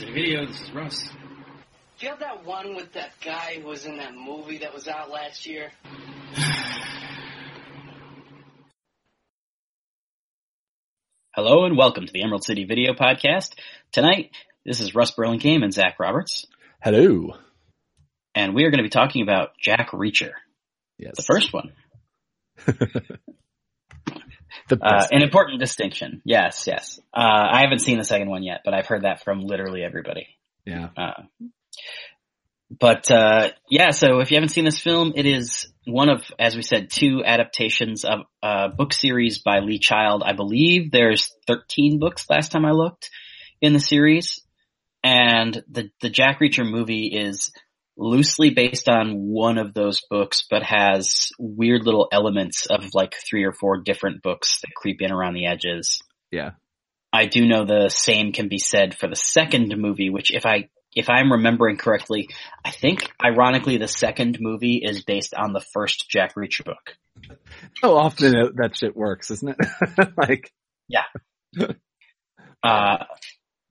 City Video. This is Russ. Do you have that one with that guy who was in that movie that was out last year? Hello and welcome to the Emerald City Video Podcast. Tonight, this is Russ Burlingame and Zach Roberts, Hello. and we are going to be talking about Jack Reacher, Yes. the first one. Uh, an important distinction. Yes, yes. Uh, I haven't seen the second one yet, but I've heard that from literally everybody. yeah. Uh, but uh, yeah, so if you haven't seen this film, it is one of, as we said, two adaptations of a book series by Lee Child. I believe there's 13 books last time I looked in the series, and the the Jack Reacher movie is loosely based on one of those books, but has weird little elements of like three or four different books that creep in around the edges. Yeah. I do know the same can be said for the second movie, which if I if I'm remembering correctly, I think ironically the second movie is based on the first Jack Reacher book. How often that- that shit works, isn't it? like, yeah. Uh,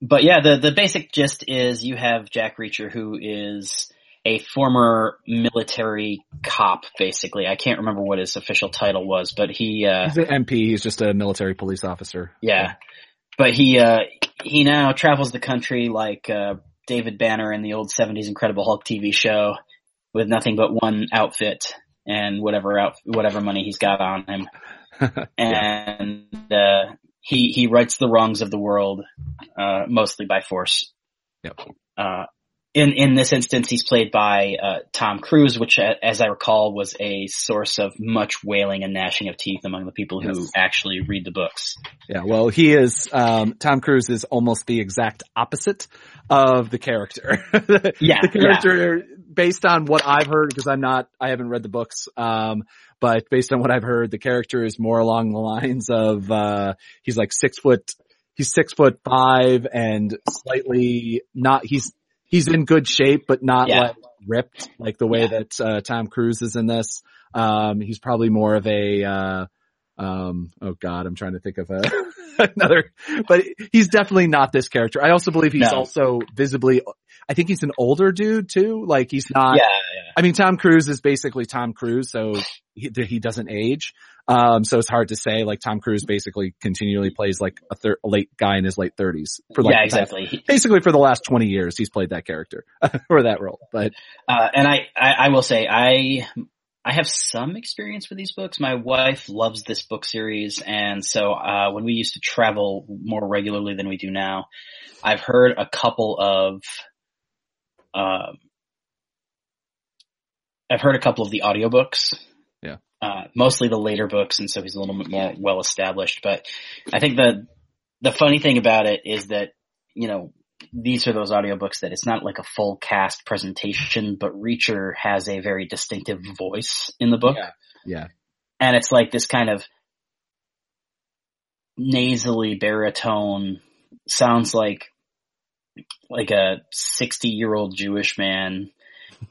but yeah, the the basic gist is you have Jack Reacher who is a former military cop, basically. I can't remember what his official title was, but he uh, he's an MP. He's just a military police officer. Yeah. But he, uh, he now travels the country like, uh, David Banner in the old 70s Incredible Hulk TV show with nothing but one outfit and whatever out, whatever money he's got on him. And, uh, he, he rights the wrongs of the world, uh, mostly by force. Yep. Uh, in, in this instance, he's played by, uh, Tom Cruise, which, uh, as I recall, was a source of much wailing and gnashing of teeth among the people who Yes. actually read the books. Yeah, well, he is, um, Tom Cruise is almost the exact opposite of the character. Yeah, the character, based on what I've heard, because I'm not, I haven't read the books, um, but based on what I've heard, the character is more along the lines of, uh, he's like six foot, he's six foot five and slightly not, he's, he's in good shape, but not Yeah. like ripped, like the way that, uh, Tom Cruise is in this. Um, he's probably more of a, uh, um, oh God, I'm trying to think of a, another, but he's definitely not this character. I also believe he's No. also visibly, I think he's an older dude too. Like he's not, yeah, yeah. I mean, Tom Cruise is basically Tom Cruise, so he, he doesn't age. Um, so it's hard to say. Like Tom Cruise basically continually plays like a, thir- a late guy in his late thirties for like yeah, past- exactly. Basically for the last twenty years, he's played that character or that role. But Uh, and I, I, I will say, I, I have some experience with these books. My wife loves this book series, and so uh, when we used to travel more regularly than we do now, I've heard a couple of, um, I've heard a couple of the audiobooks. Yeah. Uh, mostly the later books, and so he's a little bit more well established. But I think the the funny thing about it is that you know these are those audiobooks that it's not like a full cast presentation, but Reacher has a very distinctive voice in the book. yeah, And it's like this kind of nasally baritone sounds like like a 60 year old Jewish man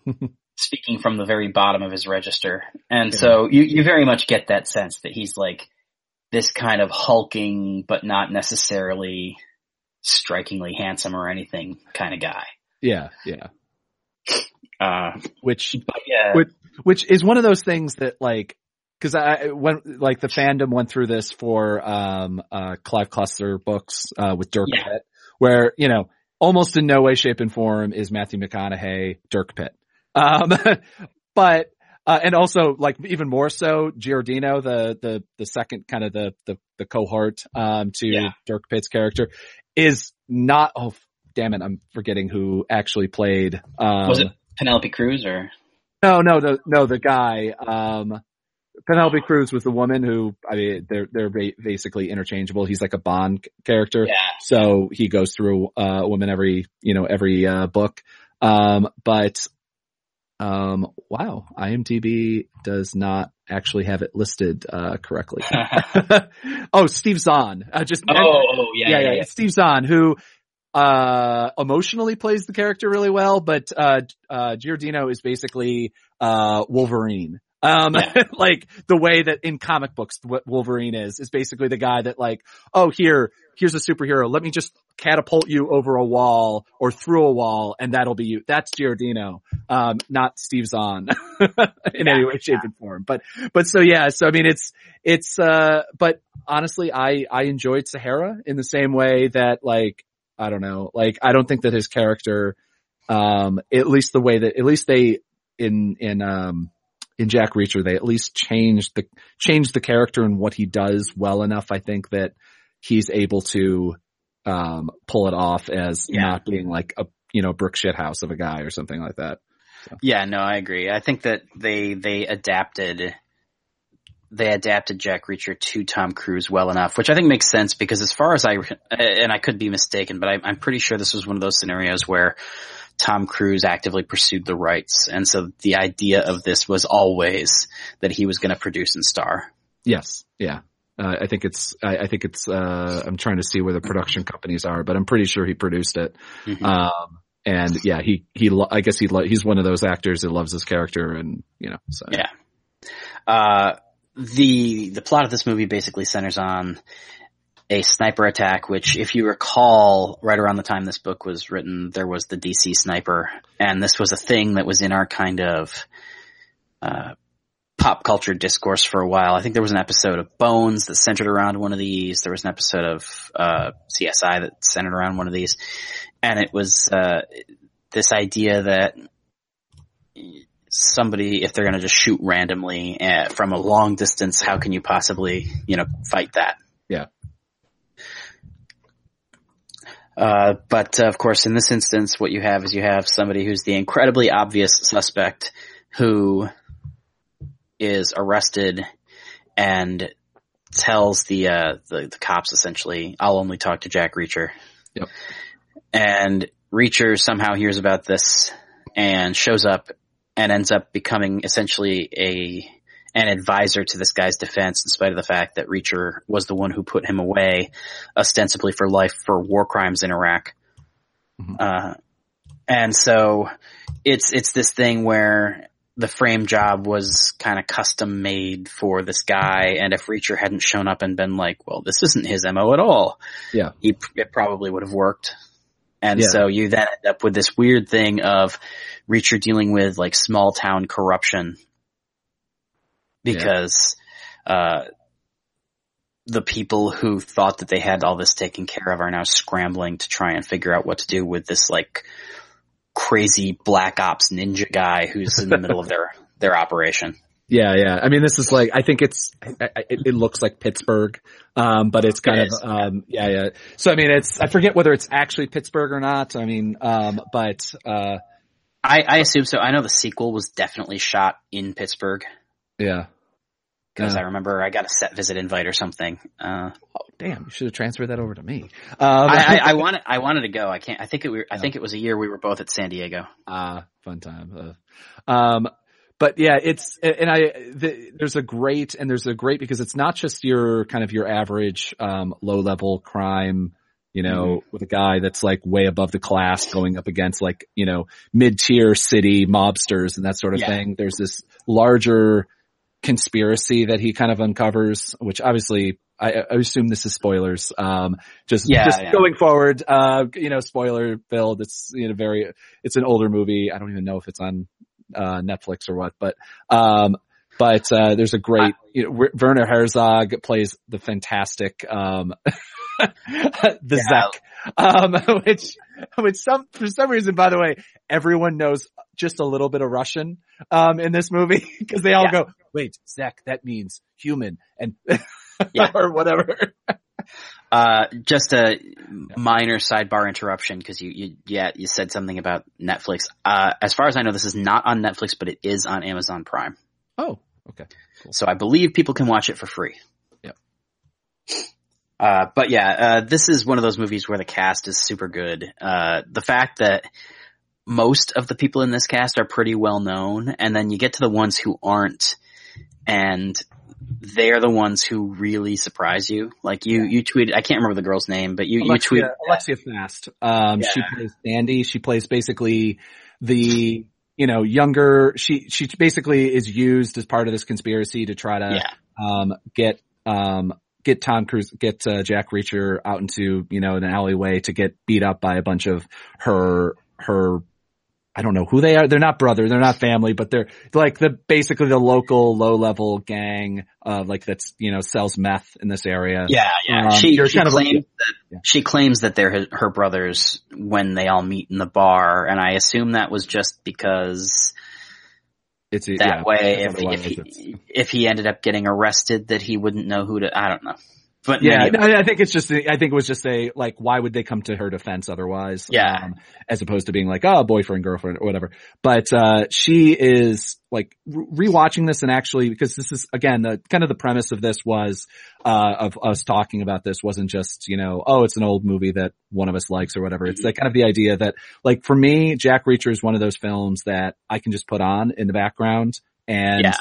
speaking from the very bottom of his register. And so you, you very much get that sense that he's like this kind of hulking, but not necessarily strikingly handsome or anything kind of guy. yeah, yeah. Uh, Which yeah, Which, which is one of those things that like, cause I went, like the fandom went through this for, um, uh, Clive Cussler books, uh, with Dirk Yeah. Pitt, where, you know, almost in no way, shape and form is Matthew McConaughey Dirk Pitt. Um, but, uh, and also like even more so Giordino, the, the, the second kind of the, the, the cohort, um, to Yeah. Dirk Pitt's character is not, oh, damn it. I'm forgetting who actually played, um, was it Penelope Cruz or? no, no, no, no. The guy, um, Penelope Cruz was the woman who, I mean, they're, they're basically interchangeable. He's like a Bond character. Yeah. So he goes through, uh, a woman every, you know, every, uh, book. Um, but, um, wow, IMDb does not actually have it listed, uh, correctly. oh, Steve Zahn. Uh, just, oh, oh, yeah, yeah, yeah. Steve Zahn, who uh emotionally plays the character really well, but uh uh Giordino is basically uh Wolverine. Um, like the way that in comic books, what Wolverine is, is basically the guy that like, oh, here, here's a superhero. Let me just catapult you over a wall or through a wall and that'll be you. That's Giordino, um, not Steve Zahn in Yeah, any way, shape and form. But, but so yeah, so I mean, it's, it's, uh, but honestly, I, I enjoyed Sahara in the same way that like, I don't know, like, I don't think that his character, um, at least the way that, at least they, in, in, um, in Jack Reacher, they at least changed the, changed the character and what he does well enough. I think that he's able to, um, pull it off as Yeah. not being like a, you know, brick shit house of a guy or something like that. Yeah, no, I agree. I think that they they adapted they adapted Jack Reacher to Tom Cruise well enough, which I think makes sense because as far as I and I could be mistaken, but I, I'm pretty sure this was one of those scenarios where Tom Cruise actively pursued the rights, and so the idea of this was always that he was going to produce and star. Yes. Yeah. Uh, I think it's, I, I think it's, uh, I'm trying to see where the production companies are, but I'm pretty sure he produced it. Mhm. Um, and yeah, he, he, lo- I guess he, lo- he's one of those actors who loves his character and, you know, so. Yeah. Uh, the the plot of this movie basically centers on a sniper attack, which, if you recall, right around the time this book was written, there was the DC sniper, and this was a thing that was in our kind of uh, pop culture discourse for a while. I think there was an episode of Bones that centered around one of these. There was an episode of uh, CSI that centered around one of these, and it was uh, this idea that somebody, if they're going to just shoot randomly uh, from a long distance, how can you possibly, you know, fight that? Yeah. Uh, but uh, of course, in this instance, what you have is you have somebody who's the incredibly obvious suspect who is arrested and tells the, uh, the, the cops essentially, I'll only talk to Jack Reacher. Yep. And Reacher somehow hears about this and shows up and ends up becoming essentially a an advisor to this guy's defense in spite of the fact that Reacher was the one who put him away ostensibly for life for war crimes in Iraq. Mhm. Uh, and so it's it's this thing where the frame job was kind of custom made for this guy and if Reacher hadn't shown up and been like, well, this isn't his MO at all. Yeah. He, it probably would have worked. And Yeah. so you then end up with this weird thing of Reacher dealing with like small town corruption because, uh, the people who thought that they had all this taken care of are now scrambling to try and figure out what to do with this like crazy black ops ninja guy who's in the middle of their, their operation. Yeah, yeah. I mean, this is like, I think it's, it, it looks like Pittsburgh, um, but it's kind It of, um, yeah, yeah. So I mean, it's, I forget whether it's actually Pittsburgh or not. I mean, um, but, uh, I, I assume so. I know the sequel was definitely shot in Pittsburgh yeah. because Yeah. I remember I got a set visit invite or something. Uh, Oh, damn, you should have transferred that over to me. Um, I, I, I wanted, I wanted to go. I can't, I think it, we, I think it was a year we were both at San Diego. Ah, fun time. Uh, um, but yeah, it's, and I, the, there's a great, and there's a great because it's not just your kind of your average, um, low level crime, you know, with a guy that's like way above the class going up against like, you know, mid tier city mobsters and that sort of Yeah. thing. There's this larger conspiracy that he kind of uncovers, which obviously I, I assume this is spoilers. Um, just, Yeah, just yeah. going forward, uh, you know, spoiler filled. It's, you know, very, it's an older movie. I don't even know if it's on, uh, Netflix or what, but, um, but, uh, there's a great, you know, Werner Herzog plays the fantastic, um, the Yeah. Zec, um, which, which some, for some reason, by the way, everyone knows just a little bit of Russian, um, in this movie because they all Yeah. go, wait, Zec, that means human and, Yeah. or whatever. Uh, just a minor sidebar interruption because you, you, yeah, you said something about Netflix. Uh, as far as I know, this is not on Netflix, but it is on Amazon Prime. Oh, okay. So I believe people can watch it for free. Yep. Uh, but yeah, uh, this is one of those movies where the cast is super good. Uh, the fact that most of the people in this cast are pretty well known, and then you get to the ones who aren't, and they're the ones who really surprise you. Like you, you tweeted, I can't remember the girl's name, but you, you Alexia, tweeted, Alexia Fast. Um, she plays Sandy. She plays basically the, you know, younger, she, she basically is used as part of this conspiracy to try to, Yeah. um, get, um, get Tom Cruise, get, uh, Jack Reacher out into, you know, an alleyway to get beat up by a bunch of her, her, I don't know who they are. They're not brother. They're not family, but they're like the, basically the local low level gang, uh, like that's, you know, sells meth in this area. Yeah, yeah. Um, she she kind of- claims that Yeah. she claims that they're her brothers when they all meet in the bar, and I assume that was just because It's that yeah, way, if if he, if he ended up getting arrested, that he wouldn't know who to. I don't know, but Yeah, anyway, I think it's just, I think it was just a, like, why would they come to her defense otherwise? Yeah. Um, as opposed to being like, oh, boyfriend, girlfriend, or whatever. But, uh, she is like rewatching this and actually, because this is, again, the kind of the premise of this was, uh, of us talking about this wasn't just, you know, oh, it's an old movie that one of us likes or whatever. It's like kind of the idea that, like, for me, Jack Reacher is one of those films that I can just put on in the background and, Yeah.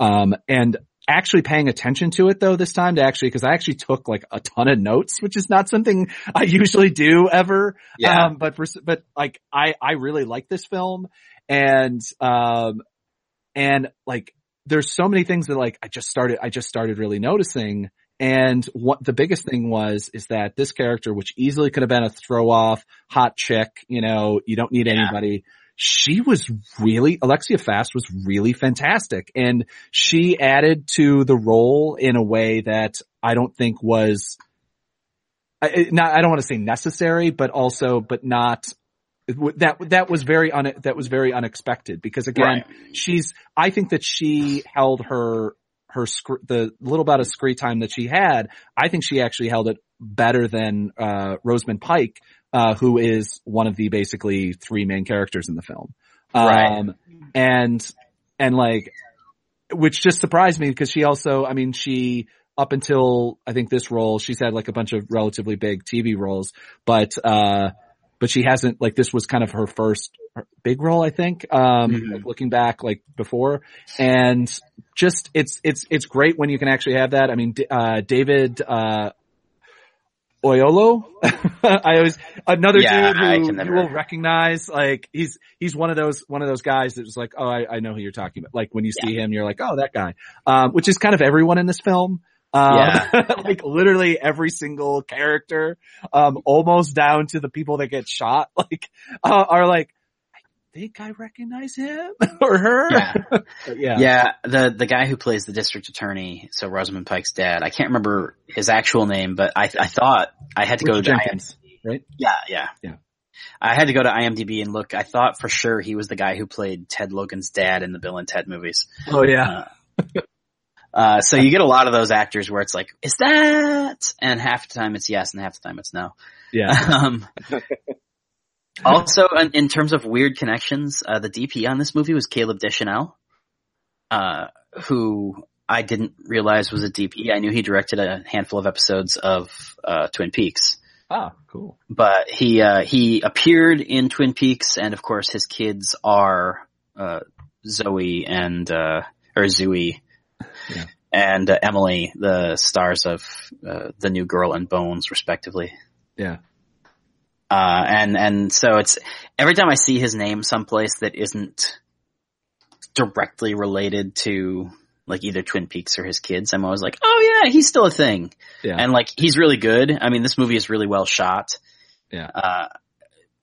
um, and actually paying attention to it though this time to actually, cause I actually took like a ton of notes, which is not something I usually do ever. Yeah. Um, but for, but like I, I really like this film and, um, and like there's so many things that like I just started, I just started really noticing. And what the biggest thing was is that this character, which easily could have been a throw off hot chick, you know, you don't need Yeah. anybody. She was really, Alexia Fast was really fantastic and she added to the role in a way that I don't think was, I, not, I don't want to say necessary, but also, but not, that, that was very un, that was very unexpected because again, Right. she's, I think that she held her, her sc- the little bit of screen time that she had, I think she actually held it better than, uh, Rosamund Pike, uh, who is one of the basically three main characters in the film. Right. Um, and, and like, which just surprised me because she also, I mean, she, up until I think this role, she's had like a bunch of relatively big TV roles, but, uh, but she hasn't, like this was kind of her first big role, I think, um, Mhm. like looking back like before and just, it's, it's, it's great when you can actually have that. I mean, D- uh, David, uh, Oyelowo. I always another Yeah, dude who you will recognize. Like he's he's one of those one of those guys that was like, oh, I, I know who you're talking about. Like when you see him, you're like, oh, that guy. Um, which is kind of everyone in this film. Um, Yeah. like literally every single character, um, almost down to the people that get shot, like, uh, are like, think I recognize him or her. Yeah. Yeah. Yeah, the the guy who plays the district attorney, so Rosamund Pike's dad. I can't remember his actual name, but I I thought I had to go to Jenkins, right? Yeah, yeah, Yeah. I had to go to IMDb and look. I thought for sure he was the guy who played Ted Logan's dad in the Bill and Ted movies. Oh yeah. Uh, so you get a lot of those actors where it's like, is that? And half the time it's yes, and half the time it's no. Yeah. Um, also, in, in terms of weird connections, uh, the DP on this movie was Caleb Deschanel, uh, who I didn't realize was a DP. I knew he directed a handful of episodes of uh, Twin Peaks, Ah, cool. but he uh, he appeared in Twin Peaks, and of course his kids are uh, Zoe and uh, or Zooey Yeah. and uh, Emily, the stars of uh, the New Girl and Bones, respectively. Yeah. Uh, and, and so it's, every time I see his name someplace that isn't directly related to like either Twin Peaks or his kids, I'm always like, oh yeah, he's still a thing. Yeah. And like, he's really good. I mean, this movie is really well shot. Yeah. Uh,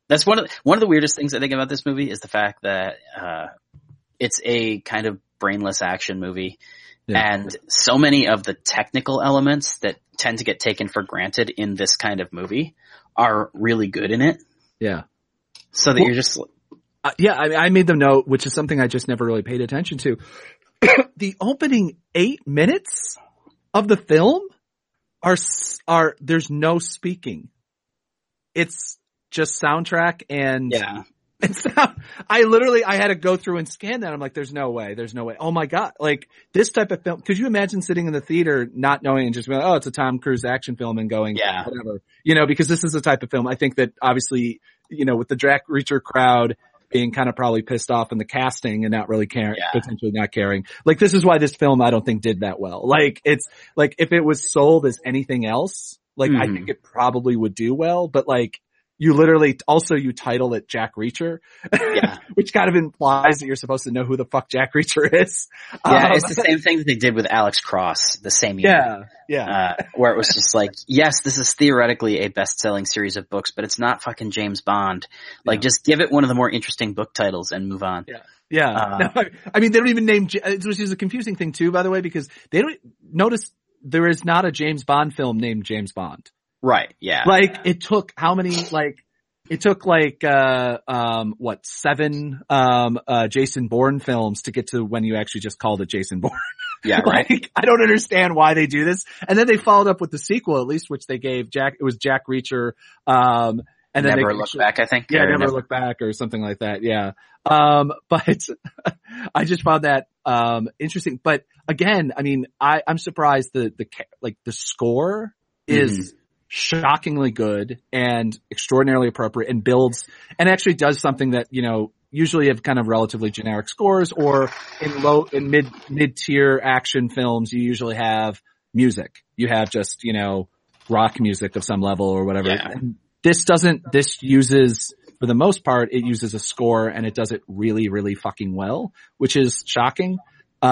that's one of, the, one of the weirdest things I think about this movie is the fact that, uh, it's a kind of brainless action movie. Yeah. And so many of the technical elements that tend to get taken for granted in this kind of movie are really good in it. Yeah. So that Well- you're just, Uh, yeah, I, I made the note, which is something I just never really paid attention to. the opening eight minutes of the film are are there's no speaking. It's just soundtrack and yeah, and sound. I literally I had to go through and scan that. I'm like, there's no way, there's no way. Oh my god, like this type of film. Could you imagine sitting in the theater not knowing and just being like, oh, it's a Tom Cruise action film and going, Yeah. whatever, you know, because this is the type of film. I think that obviously, you know, with the Jack Reacher crowd being kind of probably pissed off in the casting and not really caring, Yeah. potentially not caring. Like this is why this film I don't think did that well. Like it's like if it was sold as anything else, like I Mhm. think it probably would do well, but like you literally also you title it Jack Reacher, Yeah. which kind of implies that you're supposed to know who the fuck Jack Reacher is. Yeah, Um, it's the same thing that they did with Alex Cross the same year. yeah, yeah, Uh, where it was just like, yes, this is theoretically a best-selling series of books, but it's not fucking James Bond. Like, Yeah. just give it one of the more interesting book titles and move on. yeah. uh, No, I- mean, they don't even name, J- which is a confusing thing too, by the way, because they don't notice there is not a James Bond film named James Bond. Right? Yeah. Like it took how many like it took like uh um what seven um uh Jason Bourne films to get to when you actually just called it Jason Bourne. yeah. Right. like I don't understand why they do this. And then they followed up with the sequel at least which they gave Jack it was Jack Reacher um and then Never they look actually- back. I think. yeah, or never, look back or something like that. Yeah. Um, but I just found that, um, interesting. But again, I mean, I, I'm surprised the, the, like the score is shockingly good and extraordinarily appropriate and builds and actually does something that, you know, usually have kind of relatively generic scores or in low, in mid, mid tier action films, you usually have music. You have just, you know, rock music of some level or whatever. Yeah. And this doesn't, this uses, for the most part, it uses a score and it does it really, really fucking well, which is shocking.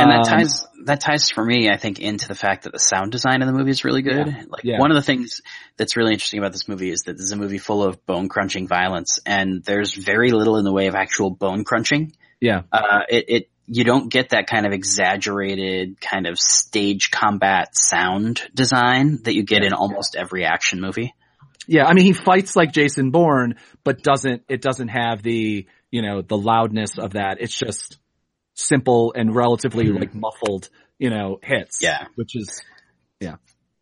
And that Um, ties that ties for me, I think, into the fact that the sound design of the movie is really good. Like Yeah. one of the things that's really interesting about this movie is that this is a movie full of bone crunching violence, and there's very little in the way of actual bone crunching. yeah, Uh, it, it you don't get that kind of exaggerated kind of stage combat sound design that you get in almost every action movie. yeah. I mean, he fights like Jason Bourne, but doesn't, it doesn't have the, you know, the loudness of that. It's just simple and relatively Mhm. like muffled, you know, hits. Yeah. Which is, Yeah,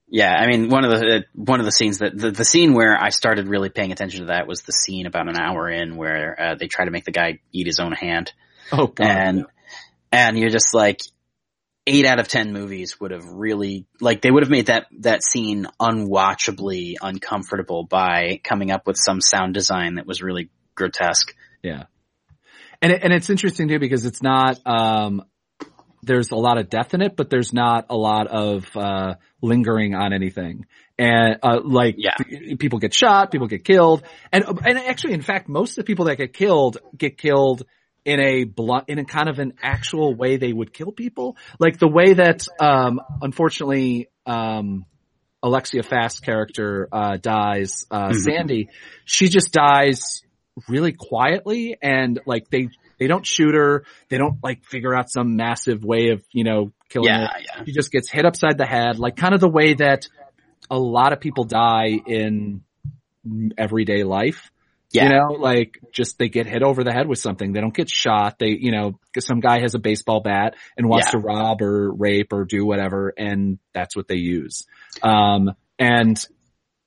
Yeah, I mean, one of the uh, one of the scenes that the, the scene where I started really paying attention to that was the scene about an hour in where uh, they try to make the guy eat his own hand, oh god. and and you're just like, eight out of ten movies would have really like they would have made that that scene unwatchably uncomfortable by coming up with some sound design that was really grotesque. Yeah. And it, and it's interesting too because it's not um there's a lot of death in it, but there's not a lot of uh lingering on anything. And uh like Yeah. people get shot, people get killed. And and actually in fact most of the people that get killed get killed in a blunt in a kind of an actual way they would kill people. Like the way that um unfortunately um Alexia Fast character uh dies, uh Mhm. Sandy, she just dies really quietly and like they they don't shoot her, they don't like figure out some massive way of, you know, killing her. Yeah, yeah, She just gets hit upside the head, like kind of the way that a lot of people die in everyday life. yeah. You know, like just they get hit over the head with something. They don't get shot. They, you know, some guy has a baseball bat and wants Yeah. to rob or rape or do whatever, and that's what they use. Um, and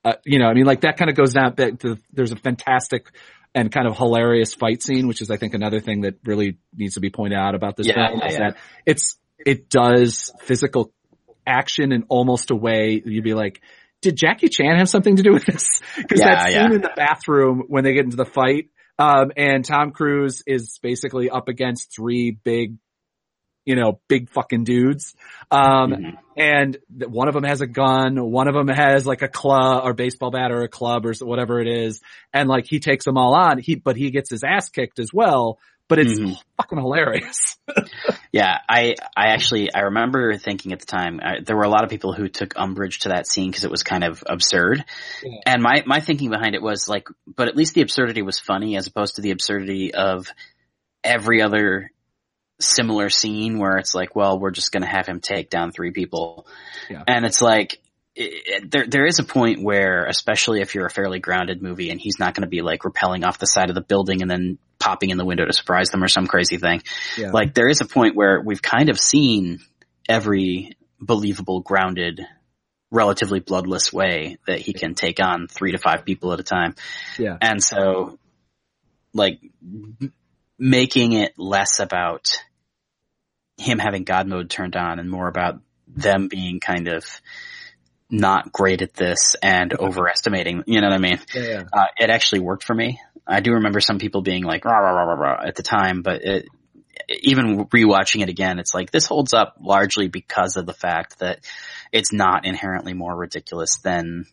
uh, you know, I mean, like that kind of goes down. To, there's a fantastic and kind of hilarious fight scene, which is, I think, another thing that really needs to be pointed out about this Yeah, film yeah, is yeah. that it's it does physical action in almost a way you'd be like, did Jackie Chan have something to do with this? Because that scene in the bathroom when they get into the fight, um, and Tom Cruise is basically up against three big, you know, big fucking dudes. Um, Mhm. and one of them has a gun, one of them has like a club or baseball bat or a club or whatever it is, and like he takes them all on. He but he gets his ass kicked as well. But it's Mhm. fucking hilarious. Yeah, I I actually I remember thinking at the time I, there were a lot of people who took umbrage to that scene because it was kind of absurd, Yeah. and my my thinking behind it was like, but at least the absurdity was funny as opposed to the absurdity of every other similar scene where it's like, well, we're just gonna have him take down three people, Yeah. and it's like. It, it- there, there is a point where, especially if you're a fairly grounded movie, and he's not going to be like rappelling off the side of the building and then popping in the window to surprise them or some crazy thing. Yeah. Like there is a point where we've kind of seen every believable, grounded, relatively bloodless way that he can take on three to five people at a time. Yeah. And so, like, making it less about him having God mode turned on and more about them being kind of not great at this and overestimating, you know what I mean? Yeah, yeah. uh, it actually worked for me. I do remember some people being like rah rah rah rah, rah at the time, but it, even rewatching it again, it's like this holds up largely because of the fact that it's not inherently more ridiculous than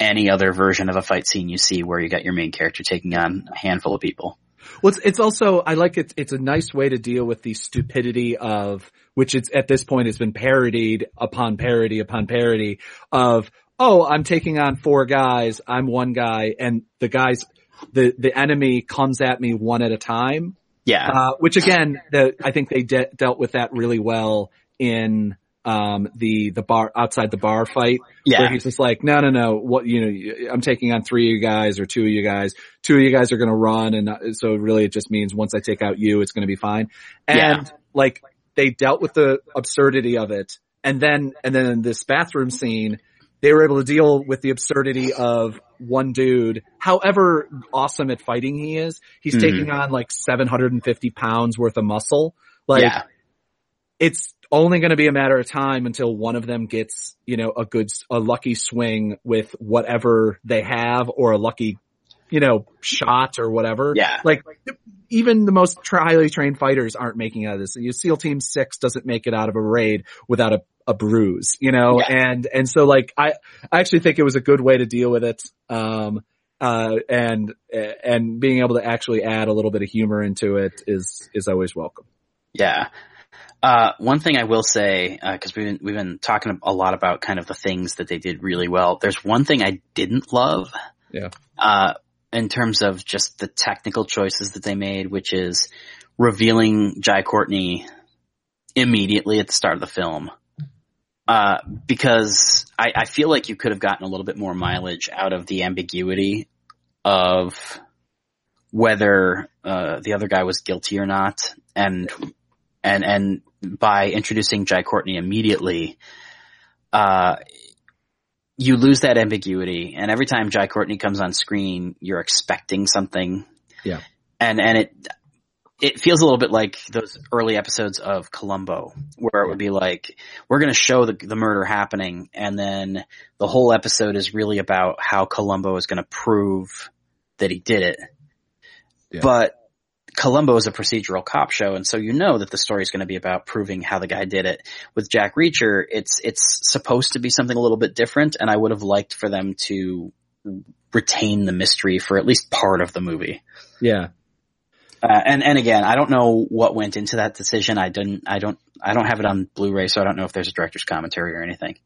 any other version of a fight scene you see where you got your main character taking on a handful of people. Well, it's, it's also, I like it. It's a nice way to deal with the stupidity of, which it's at this point has been parodied upon parody upon parody of, oh, I'm taking on four guys. I'm one guy and the guys, the, the enemy comes at me one at a time. Yeah. Uh, which again, the, I think they de- dealt with that really well in, um, the, the bar, outside the bar fight. Yeah. Where he's just like, no, no, no, what, you know, I'm taking on three of you guys or two of you guys. Two of you guys are going to run. And uh, so really it just means once I take out you, it's going to be fine. And Yeah. like they dealt with the absurdity of it. And then, and then in this bathroom scene, they were able to deal with the absurdity of one dude, however awesome at fighting he is, he's Mhm. taking on like 750 pounds worth of muscle. Like yeah. it's only going to be a matter of time until one of them gets, you know, a good, a lucky swing with whatever they have or a lucky, you know, shot or whatever. Yeah. Like even the most highly trained fighters aren't making out of this. You SEAL Team Six doesn't make it out of a raid without a, a bruise, you know, Yeah. and, and so like I, I actually think it was a good way to deal with it. Um, uh, and, and being able to actually add a little bit of humor into it is, is always welcome. Yeah. Uh, one thing I will say, uh, cause we've been, we've been talking a lot about kind of the things that they did really well. There's one thing I didn't love. Yeah. Uh, in terms of just the technical choices that they made, which is revealing Jai Courtney immediately at the start of the film. Uh, because I, I feel like you could have gotten a little bit more mileage out of the ambiguity of whether, uh, the other guy was guilty or not. And, and, and by introducing Jai Courtney immediately, uh, you lose that ambiguity. And every time Jai Courtney comes on screen, you're expecting something. Yeah. And, and it, it feels a little bit like those early episodes of Columbo, where it would be like, we're going to show the, the murder happening, and then the whole episode is really about how Columbo is going to prove that he did it. Yeah. But Columbo is a procedural cop show, and so you know that the story is going to be about proving how the guy did it. With Jack Reacher, it's it's supposed to be something a little bit different, and I would have liked for them to retain the mystery for at least part of the movie. Yeah. Uh, and and again, I don't know what went into that decision. I didn't. I don't. I don't have it on Blu-ray, so I don't know if there's a director's commentary or anything.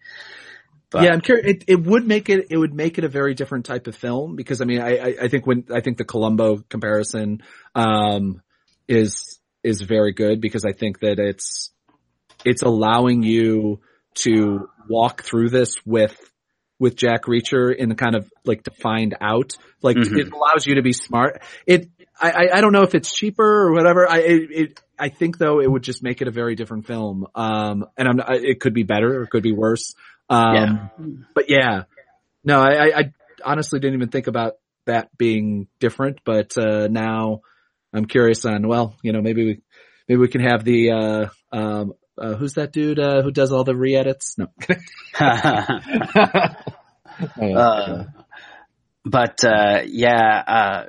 But yeah, I'm curious. It, it would make it, it would make it a very different type of film because I mean, I, I, I think when, I think the Columbo comparison, um, is, is very good because I think that it's, it's allowing you to walk through this with, with Jack Reacher in the kind of like to find out, like Mhm. it allows you to be smart. It, I, I, I don't know if it's cheaper or whatever. I, it, it, I think though it would just make it a very different film. Um, and I'm, it could be better or it could be worse. Um, Yeah. but yeah, no, I, I, honestly didn't even think about that being different, but, uh, now I'm curious on, well, you know, maybe we, maybe we can have the, uh, um, uh, who's that dude, uh, who does all the re-edits? No. Uh, but uh, yeah, uh,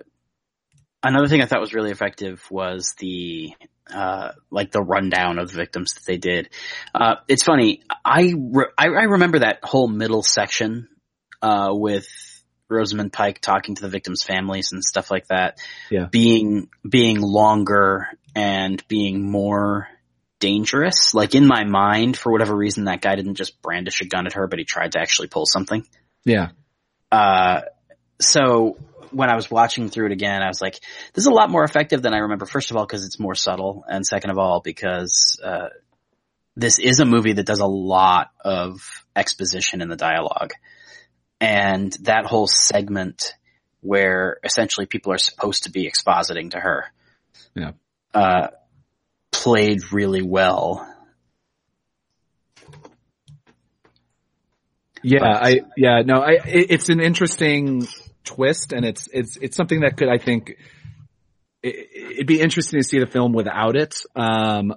another thing I thought was really effective was the uh, like the rundown of the victims that they did. Uh, it's funny. I, re- I I remember that whole middle section uh, with Rosamund Pike talking to the victims' families and stuff like that. Yeah. being being longer and being more dangerous. Like in my mind, for whatever reason, that guy didn't just brandish a gun at her, but he tried to actually pull something. yeah. Uh, so when I was watching through it again, I was like, this is a lot more effective than I remember. First of all, because it's more subtle, and second of all, because uh, this is a movie that does a lot of exposition in the dialogue, and that whole segment where essentially people are supposed to be expositing to her, Yeah. uh, played really well. Yeah, But- I yeah no, I it, it's an interesting twist, and it's it's it's something that could I think it, it'd be interesting to see the film without it. Um,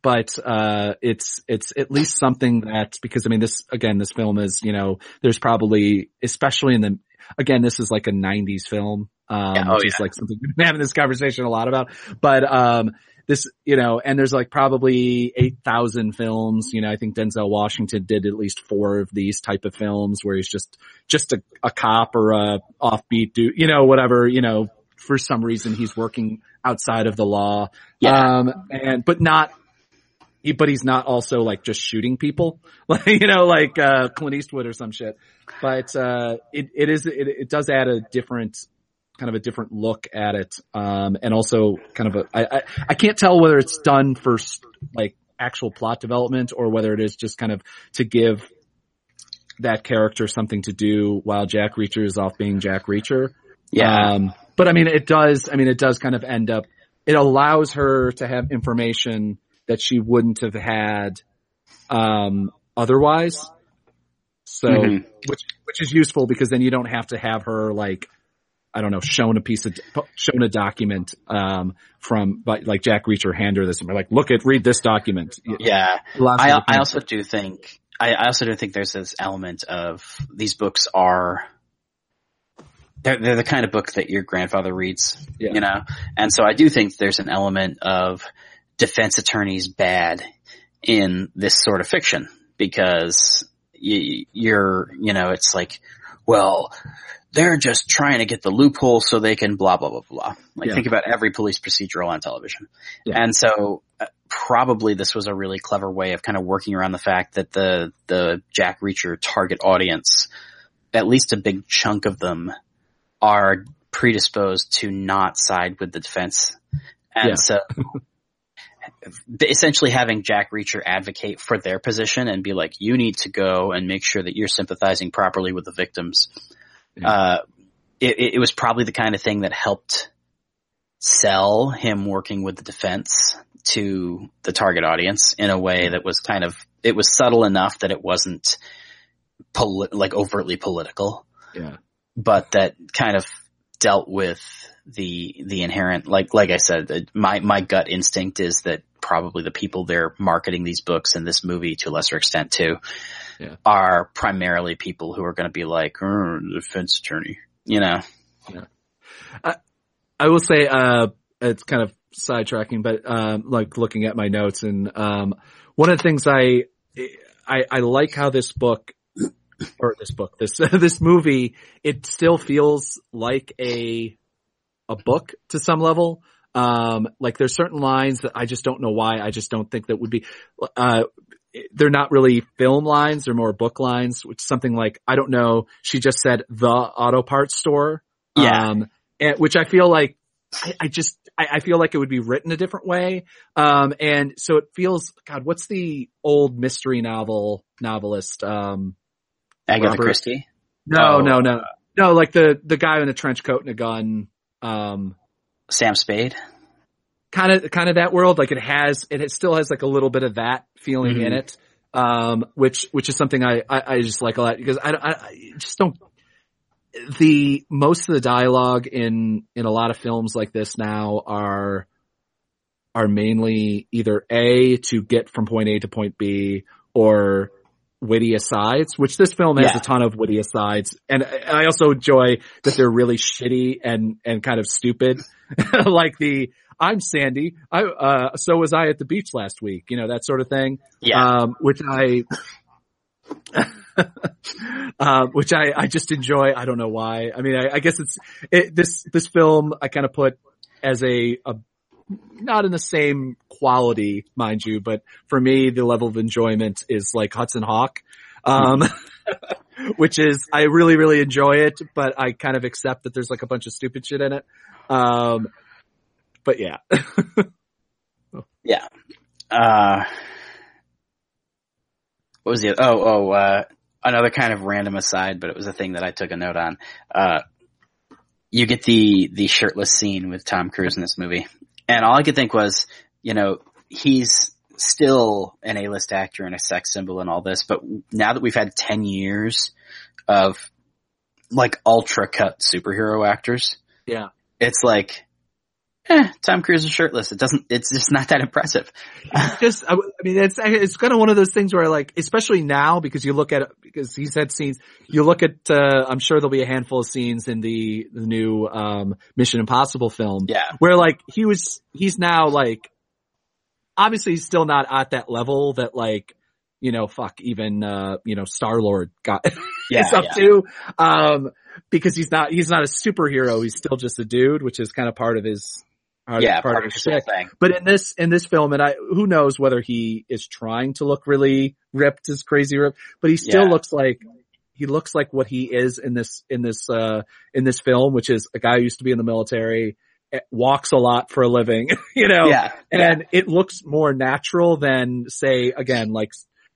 but uh, it's it's at least something that because I mean this again this film is you know there's probably especially in the again this is like a '90s film. Um, Yeah, oh, which is like something we've been having this conversation a lot about, but um, this, you know, and there's like probably 8,000 films. You know, I think Denzel Washington did at least four of these type of films where he's just, just a, a cop or a offbeat dude, you know, whatever, you know, for some reason he's working outside of the law. Yeah. Um, and, but not, he, but he's not also like just shooting people, like, you know, like, uh, Clint Eastwood or some shit. But, uh, it, it is, it, it does add a different, kind of a different look at it. Um, and also kind of a, I, I, I can't tell whether it's done for like actual plot development or whether it is just kind of to give that character something to do while Jack Reacher is off being Jack Reacher. Yeah. Um, but I mean, it does, I mean, it does kind of end up, it allows her to have information that she wouldn't have had, um, otherwise. So, Mhm. which, which is useful because then you don't have to have her like, I don't know, shown a piece of, shown a document, um, from, but like Jack Reacher hand her this and we're like, look at, read this document. Yeah. I, I also do think I, I also do think there's this element of these books are they're they're the kind of book that your grandfather reads, Yeah. you know, and so I do think there's an element of defense attorneys bad in this sort of fiction because you, you're you know it's like well they're just trying to get the loophole so they can blah blah blah blah. Like Yeah. think about every police procedural on television, Yeah. and so uh, probably this was a really clever way of kind of working around the fact that the the Jack Reacher target audience, at least a big chunk of them, are predisposed to not side with the defense, and Yeah. so. Essentially having Jack Reacher advocate for their position and be like, you need to go and make sure that you're sympathizing properly with the victims. Uh, it, it- was probably the kind of thing that helped sell him working with the defense to the target audience in a way that was kind of, it was subtle enough that it wasn't poli- like overtly political, yeah. but that kind of dealt with the, the inherent, like, like I said, my, my gut instinct is that probably the people they're marketing these books and this movie to a lesser extent too Yeah. are primarily people who are going to be like, "Er, defense attorney, you know? I will say, uh, it's kind of sidetracking, but, um, like looking at my notes and, um, one of the things I, I, I like how this book, or this book, this, this movie, it still feels like a, a book to some level. Um, like there's certain lines that I just don't know why. I just don't think that would be, uh, they're not really film lines. They're more book lines, which something like, I don't know. She just said the auto parts store. Yeah. Um, and, which I feel like I, I just I, I feel like it would be written a different way. Um, and so it feels God. What's the old mystery novel novelist? Um, Agatha Robert- Christie. no, Oh, no, no, no. Like the the guy in a trench coat and a gun. Um, Sam Spade. kind of kind of that world. Like it has it, it still has like a little bit of that feeling Mhm. in it. Um, which which is something I, I I just like a lot because I, I I just don't the most of the dialogue in in a lot of films like this now are are mainly either a to get from point A to point B or witty asides, which this film has Yeah. a ton of witty asides, and I also enjoy that they're really shitty and and kind of stupid, like the I'm Sandy, I uh so was I at the beach last week, you know that sort of thing Yeah. um, which I, uh, which I, I just enjoy. I don't know why. I mean, I, I guess it's it, this this film I kind of put as a, a not in the same quality, mind you, but for me the level of enjoyment is like Hudson Hawk. Um, which is, I really, really enjoy it, but I kind of accept that there's like a bunch of stupid shit in it. Um, but yeah. yeah. Uh, what was the, oh, oh, uh, another kind of random aside, but it was a thing that I took a note on. Uh, you get the, the shirtless scene with Tom Cruise in this movie. And all I could think was, you know, he's still an A-list actor and a sex symbol and all this, but now that we've had 10 years of like ultra cut superhero actors, yeah. it's like, eh, Tom Cruise is shirtless. It doesn't, it's just not that impressive. just, I, I mean, it's, it's kind of one of those things where like, especially now because you look at because he's had scenes, you look at, uh, I'm sure there'll be a handful of scenes in the, the new, um, Mission Impossible film Yeah. where like he was, he's now like obviously he's still not at that level that like, you know, fuck, even, uh, you know, Star Lord got Yeah, is up yeah. to. Um, because he's not, he's not a superhero. He's still just a dude, which is kind of part of his, part, yeah, part, of of his his whole shtick. thing. But in this, in this film, and I, who knows whether he is trying to look really ripped, as crazy ripped, but he still Yeah. looks like, he looks like what he is in this, in this, uh, in this film, which is a guy who used to be in the military, eh, walks a lot for a living, you know? Yeah, And it looks more natural than say, again, like,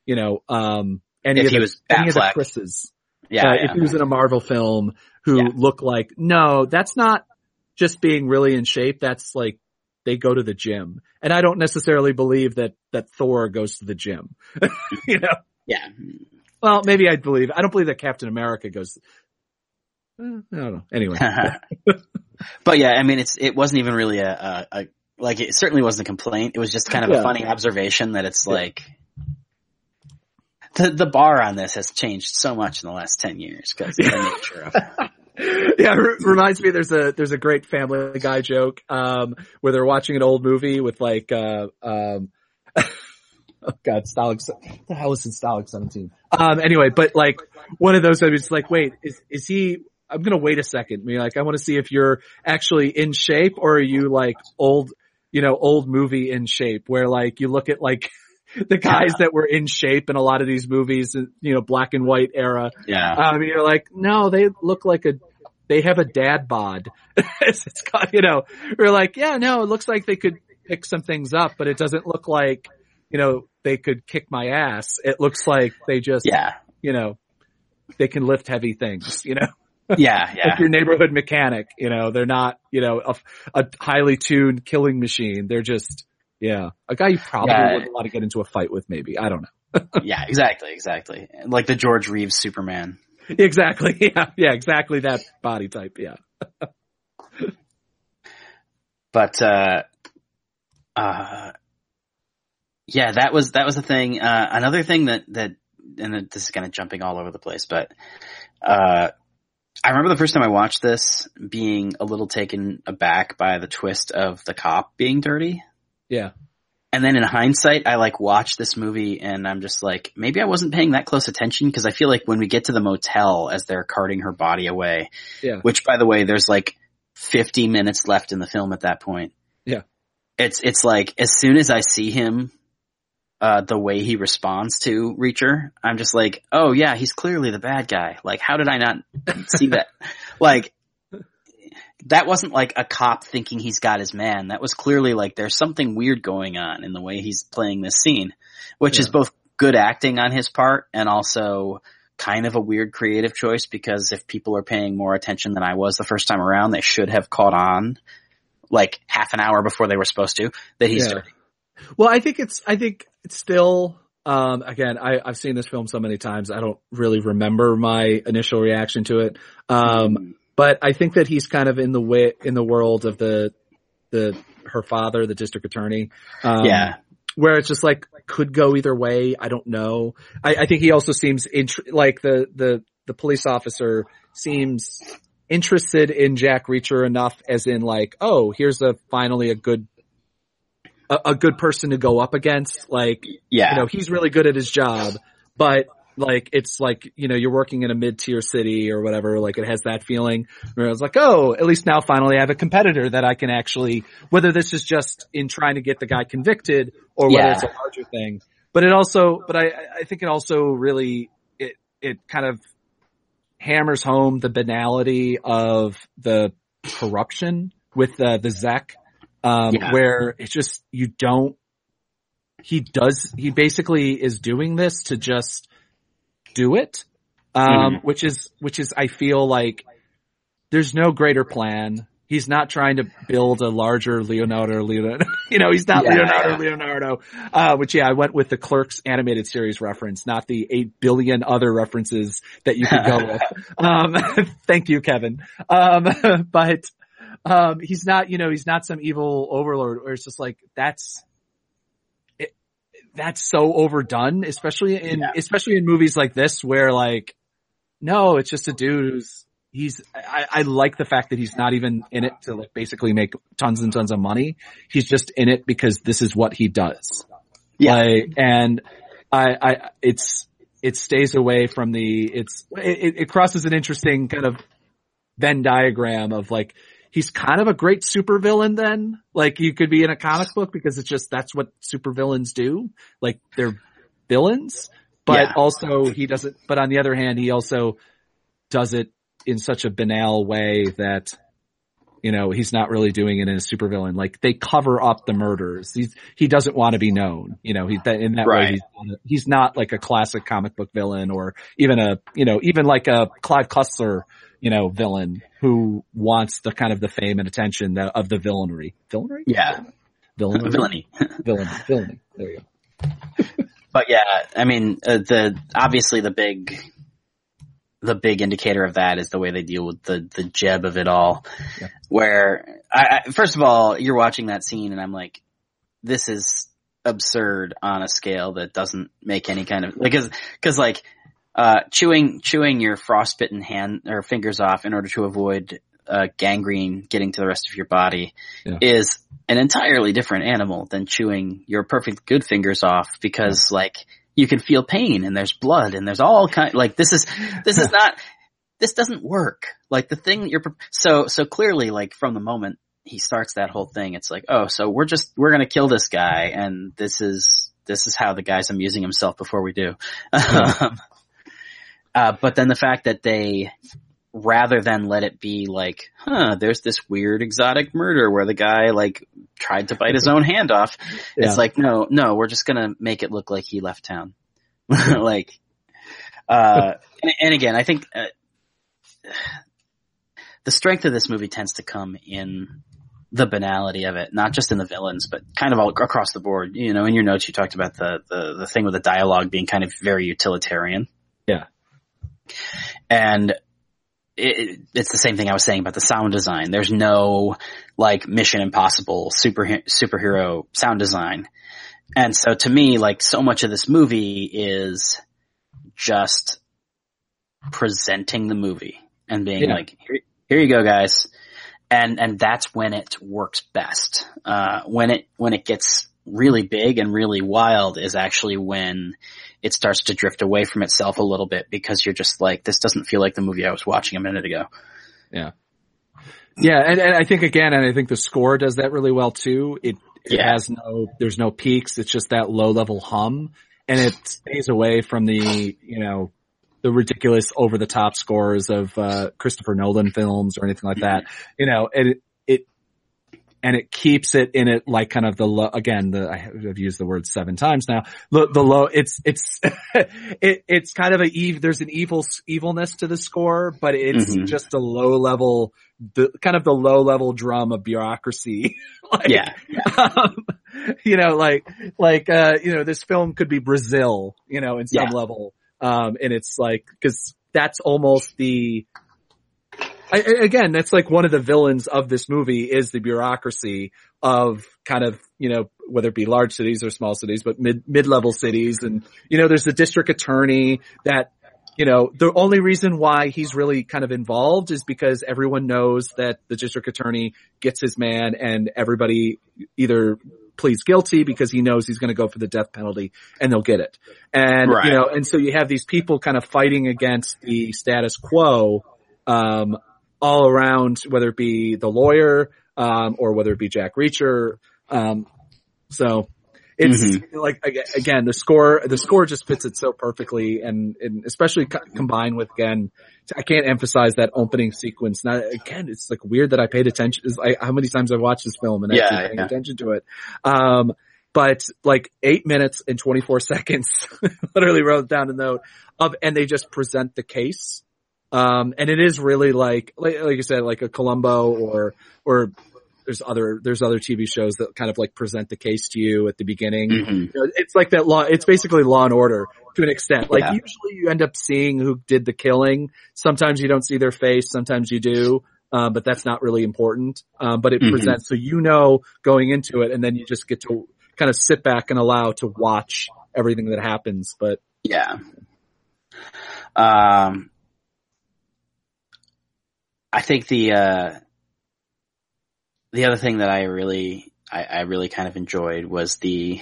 you know, um, any If of he the, was any of the Chris's yeah, uh, yeah. if he was in a Marvel film who Yeah. look like, no, that's not just being really in shape. That's like they go to the gym. And I don't necessarily believe that, that Thor goes to the gym. you know, yeah. well, maybe I believe, I don't believe that Captain America goes, Eh, I don't know. Anyway. but yeah, I mean, it's it wasn't even really a, a, a like it certainly wasn't a complaint. It was just kind of Yeah. a funny observation that it's Yeah. like the the bar on this has changed so much in the last ten years because of the nature of. yeah, it reminds me there's a there's a great Family Guy joke um where they're watching an old movie with like uh um oh god Stalag the hell is in Stalag 17 um anyway but like one of those it's like wait is is he I'm gonna wait a second. I mean like I want to see if you're actually in shape or are you like old you know old movie in shape where like you look at like the guys that were in shape in a lot of these movies you know black and white era Yeah, um, you're like, no, they look like a, they have a dad bod. it's called, you know, we're like, yeah, no, it looks like they could pick some things up, but it doesn't look like, you know, they could kick my ass. It looks like they just, yeah, you know, they can lift heavy things, you know, yeah, yeah. like your neighborhood mechanic, you know, they're not, you know, a, a highly tuned killing machine. They're just, yeah, a guy you probably Yeah. wouldn't want to get into a fight with maybe. I don't know. yeah, exactly, exactly. Like the George Reeves Superman. Exactly. Yeah. Yeah. Exactly that body type. Yeah. But uh uh yeah, that was that was the thing. Uh another thing that that and this is kind of jumping all over the place, but uh I remember the first time I watched this being a little taken aback by the twist of the cop being dirty. Yeah. And then in hindsight, I like watched this movie and I'm just like, maybe I wasn't paying that close attention because I feel like when we get to the motel as they're carting her body away, Yeah. which by the way, there's like 50 minutes left in the film at that point. Yeah. It's, it's like as soon as I see him, uh, the way he responds to Reacher, I'm just like, oh yeah, he's clearly the bad guy. Like, how did I not see that? Like, that wasn't like a cop thinking he's got his man. That was clearly like there's something weird going on in the way he's playing this scene, which is both good acting on his part and also kind of a weird creative choice because if people are paying more attention than I was the first time around, they should have caught on like half an hour before they were supposed to that he's Yeah. dirty. Well, I think it's, I think it's still, um, again, I, I've seen this film so many times. I don't really remember my initial reaction to it. Um, but I think that he's kind of in the way, in the world of the, the, her father, the district attorney. Um, yeah. where it's just like could go either way. I don't know. I, I think he also seems int- like the the the police officer seems interested in Jack Reacher enough, as in like, oh, here's a finally a good a, a good person to go up against. Like, Yeah. you know, he's really good at his job, but like it's like you know you're working in a mid tier city or whatever. Like it has that feeling where it's like, oh, at least now finally I have a competitor that I can actually. Whether this is just in trying to get the guy convicted or whether Yeah. it's a larger thing, but it also, but I I think it also really it it kind of hammers home the banality of the corruption with the the Zec, um, Yeah. where it's just you don't. He does. He basically is doing this to just do it, um, Mhm. which is which is I feel like there's no greater plan. He's not trying to build a larger Leonardo. Leonardo, you know, he's not Yeah, Leonardo. Leonardo. Uh, which yeah, I went with the Clerks animated series reference, not the eight billion other references that you could go with. Um, thank you, Kevin. Um, but, um, he's not, you know, he's not some evil overlord where it's just like, that's, that's so overdone, especially in, Yeah. especially in movies like this where like, no, it's just a dude who's he's, I, I like the fact that he's not even in it to like basically make tons and tons of money. He's just in it because this is what he does. Yeah. Like, and I, I, it's, it stays away from the, it's, it, it crosses an interesting kind of Venn diagram of like, he's kind of a great supervillain then. Like you could be in a comic book because it's just, that's what supervillains do. Like they're villains, but Yeah. also he doesn't, but on the other hand, he also does it in such a banal way that, you know, he's not really doing it in a supervillain. Like they cover up the murders. He's, he doesn't want to be known. You know, he, that, in that way, he's, he's not like a classic comic book villain or even a, you know, even like a Clive Cussler, you know, villain who wants the kind of the fame and attention that, of the villainy. Villainy? Yeah. Villainy? Villainy. Villainy. Villainy. There you go. But yeah, I mean, uh, the obviously the big, the big indicator of that is the way they deal with the the jeb of it all. Yeah. Where, I, I, first of all, you're watching that scene, and I'm like, this is absurd on a scale that doesn't make any kind of because because like uh, chewing chewing your frostbitten hand or fingers off in order to avoid uh, gangrene getting to the rest of your body Yeah. is an entirely different animal than chewing your perfect good fingers off because like you can feel pain and there's blood and there's all kind like this is this is not this doesn't work. Like the thing that you're so so clearly like from the moment he starts that whole thing it's like oh so we're just we're gonna kill this guy and this is this is how the guy's amusing himself before we do. Um, uh, but then the fact that they rather than let it be like, huh, there's this weird exotic murder where the guy like tried to bite his own hand off. Yeah. It's like, no, no, we're just gonna make it look like he left town. like, uh, and, and again, I think, uh, the strength of this movie tends to come in the banality of it, not just in the villains, but kind of all across the board. You know, in your notes, you talked about the, the, the thing with the dialogue being kind of very utilitarian. And it, it's the same thing I was saying about the sound design. There's no like Mission Impossible super superhero sound design, and so to me, like so much of this movie is just presenting the movie and being Yeah. like, here, here you go, guys, and and that's when it works best. Uh, when it when it gets really big and really wild is actually when it starts to drift away from itself a little bit because you're just like, this doesn't feel like the movie I was watching a minute ago. Yeah, and, and I think again, and I think the score does that really well too. It, it Yeah. has no, there's no peaks. It's just that low level hum, and it stays away from the, you know, the ridiculous over the top scores of uh, Christopher Nolan films or anything like that. You know, it and it keeps it in it like kind of the low, again, the, I have used the word seven times now. The, the low, it's, it's, it, it's kind of a eve, there's an evil, evilness to the score, but it's Mhm. just a low level, the kind of the low level drum of bureaucracy. like, Yeah. um, you know, like, like, uh, you know, this film could be Brazil, you know, in some Yeah. level. Um, and it's like, cause that's almost the, I, again, that's like one of the villains of this movie is the bureaucracy of kind of, you know, whether it be large cities or small cities, but mid, mid-level cities. And, you know, there's the district attorney that, you know, the only reason why he's really kind of involved is because everyone knows that the district attorney gets his man and everybody either pleads guilty because he knows he's going to go for the death penalty and they'll get it. And, Right. you know, and so you have these people kind of fighting against the status quo, um, all around, whether it be the lawyer, um, or whether it be Jack Reacher. Um, so it's like, again, the score, the score just fits it so perfectly and, and especially co- combined with, again, I can't emphasize that opening sequence. Now, again, it's like weird that I paid attention. Is like how many times I've watched this film and Yeah, actually paying yeah. attention to it. Um, but like eight minutes and 24 seconds, literally wrote down a note of, and they just present the case. Um, and it is really like, like, like you said, like a Columbo or, or there's other, there's other TV shows that kind of like present the case to you at the beginning. Mhm. You know, It's like that law, it's basically law and order to an extent. Like Yeah. usually you end up seeing who did the killing. Sometimes you don't see their face, sometimes you do. Um, but that's not really important. Um, but it Mhm. presents, so you know going into it and then you just get to kind of sit back and allow to watch everything that happens. But Yeah. Um, I think the uh, the other thing that I really I, I really kind of enjoyed was the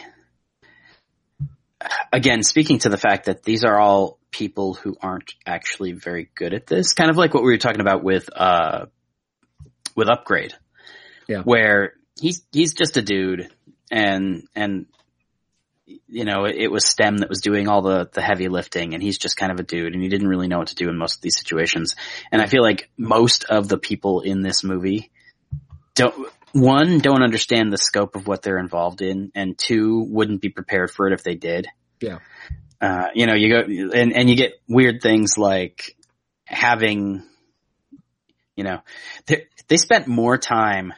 again speaking to the fact that these are all people who aren't actually very good at this, kind of like what we were talking about with uh with upgrade, Yeah. where he's he's just a dude and and you know, it, it was STEM that was doing all the, the heavy lifting and he's just kind of a dude and he didn't really know what to do in most of these situations. And I feel like most of the people in this movie don't, one, don't understand the scope of what they're involved in and two, wouldn't be prepared for it if they did. Yeah. Uh, you know, you go and, and you get weird things like having, you know, they, they spent more time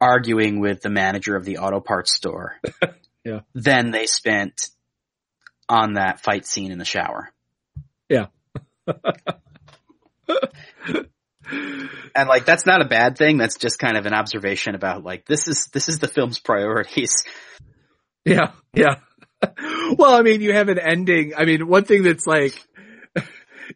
arguing with the manager of the auto parts store Yeah. than they spent on that fight scene in the shower. Yeah. And like that's not a bad thing. That's just kind of an observation about like this is this is the film's priorities. Yeah, yeah. well, I mean, you have an ending. I mean, one thing that's like,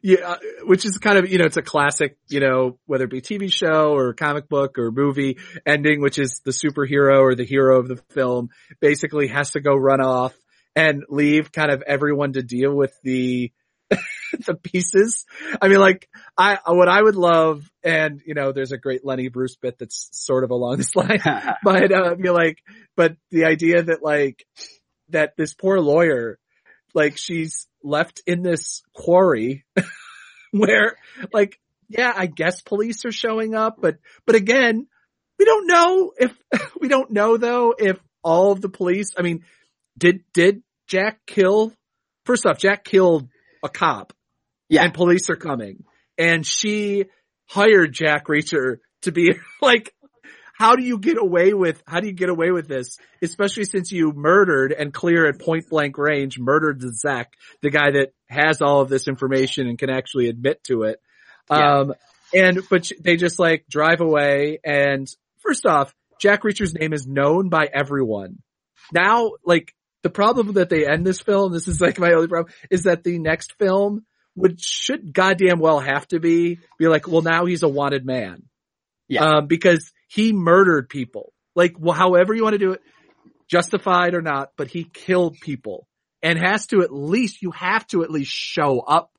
yeah, which is kind of, you know, it's a classic, you know, whether it be TV show or comic book or movie ending, which is the superhero or the hero of the film basically has to go run off and leave kind of everyone to deal with the, the pieces. I mean, like, I, what I would love, and, you know, there's a great Lenny Bruce bit that's sort of along this line, but uh, you're like, but the idea that like that this poor lawyer, like she's left in this quarry where like, yeah, I guess police are showing up, but, but again, we don't know if, we don't know though if all of the police, I mean, did, did Jack kill, first off, Jack killed a cop Yeah. and police are coming and she hired Jack Reacher to be like, how do you get away with, how do you get away with this? Especially since you murdered and clear at point blank range, murdered the Zec, the guy that has all of this information and can actually admit to it. Yeah. Um, and, but they just like drive away and first off, Jack Reacher's name is known by everyone. Now, like, the problem that they end this film, this is like my only problem, is that the next film would should goddamn well have to be be like, well, now he's a wanted man, Yeah. um, because he murdered people. Like, well, however you want to do it, justified or not, but he killed people and has to at least you have to at least show up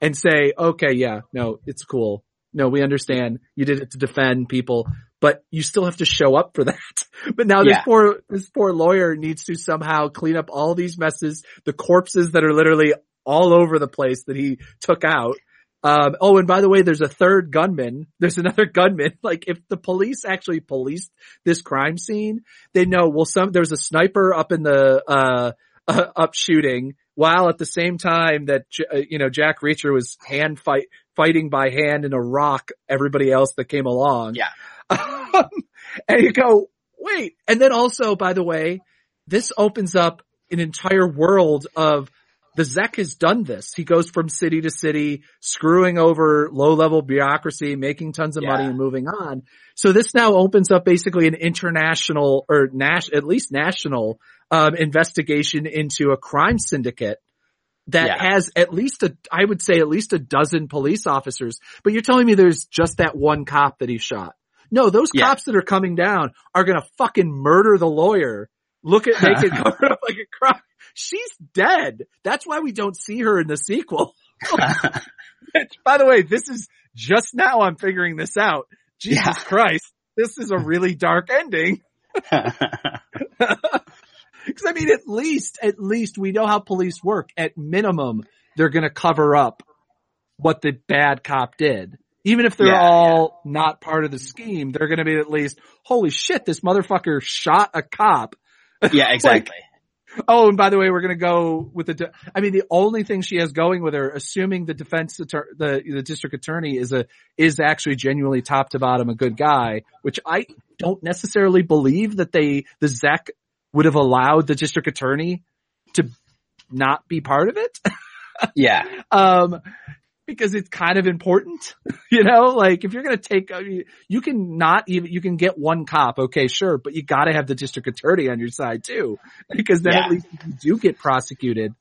and say, okay, yeah, no, it's cool. No, we understand you did it to defend people, but you still have to show up for that. But now this Yeah. poor, this poor lawyer needs to somehow clean up all these messes, the corpses that are literally all over the place that he took out. Um, oh, and by the way, there's a third gunman. There's another gunman. Like if the police actually policed this crime scene, they know, well, some, there's a sniper up in the, uh, uh, up shooting while at the same time that, uh, you know, Jack Reacher was hand fight, fighting by hand in a rock everybody else that came along. Yeah. Um, and you go, wait. And then also, by the way, this opens up an entire world of the Zec has done this. He goes from city to city, screwing over low level bureaucracy, making tons of money and moving on. So this now opens up basically an international or nas- at least national, um, investigation into a crime syndicate that Yeah. has at least a, I would say at least a dozen police officers. But you're telling me there's just that one cop that he shot. No, those Yeah. cops that are coming down are gonna fucking murder the lawyer. Look at make it cover up like a crime. She's dead. That's why we don't see her in the sequel. By the way, this is just now I'm figuring this out. Jesus Yeah. Christ. This is a really dark ending. Cause I mean, at least, at least we know how police work. At minimum, they're gonna cover up what the bad cop did. Even if they're Yeah, all not part of the scheme, they're gonna be at least, holy shit, this motherfucker shot a cop. yeah, exactly. Oh, and by the way, we're gonna go with the. De- I mean, the only thing she has going with her, assuming the defense attorney, the the district attorney is a is actually genuinely top to bottom a good guy, which I don't necessarily believe that they the Zec would have allowed the district attorney to not be part of it. yeah. um, because it's kind of important, you know, like if you're going to take, I mean, you can not even, you can get one cop. Okay, sure. But you got to have the district attorney on your side too, because then Yeah. at least if you do get prosecuted,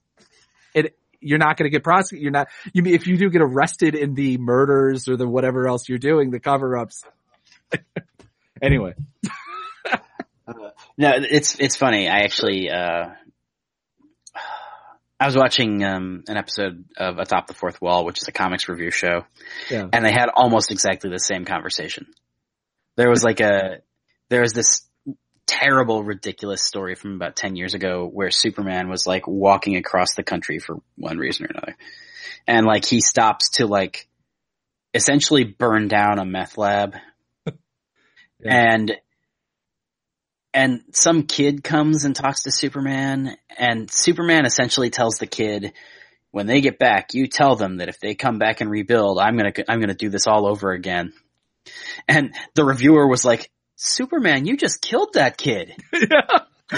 it, you're not going to get prosecuted. You're not, you mean, if you do get arrested in the murders or the whatever else you're doing, the cover ups. anyway. No, it's it's funny. I actually uh I was watching um an episode of Atop the Fourth Wall, which is a comics review show, Yeah. and they had almost exactly the same conversation. There was like a there was this terrible, ridiculous story from about ten years ago where Superman was like walking across the country for one reason or another, and like he stops to like essentially burn down a meth lab, and and some kid comes and talks to Superman, and Superman essentially tells the kid, when they get back, you tell them that if they come back and rebuild, I'm gonna, I'm gonna do this all over again. And the reviewer was like, Superman, you just killed that kid. yeah.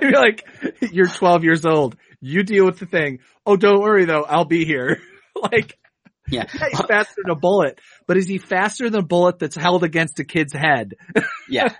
you're like, you're 12 years old. You deal with the thing. Oh, don't worry though. I'll be here. like, Yeah. yeah, he's faster than a bullet, but is he faster than a bullet that's held against a kid's head? Yeah.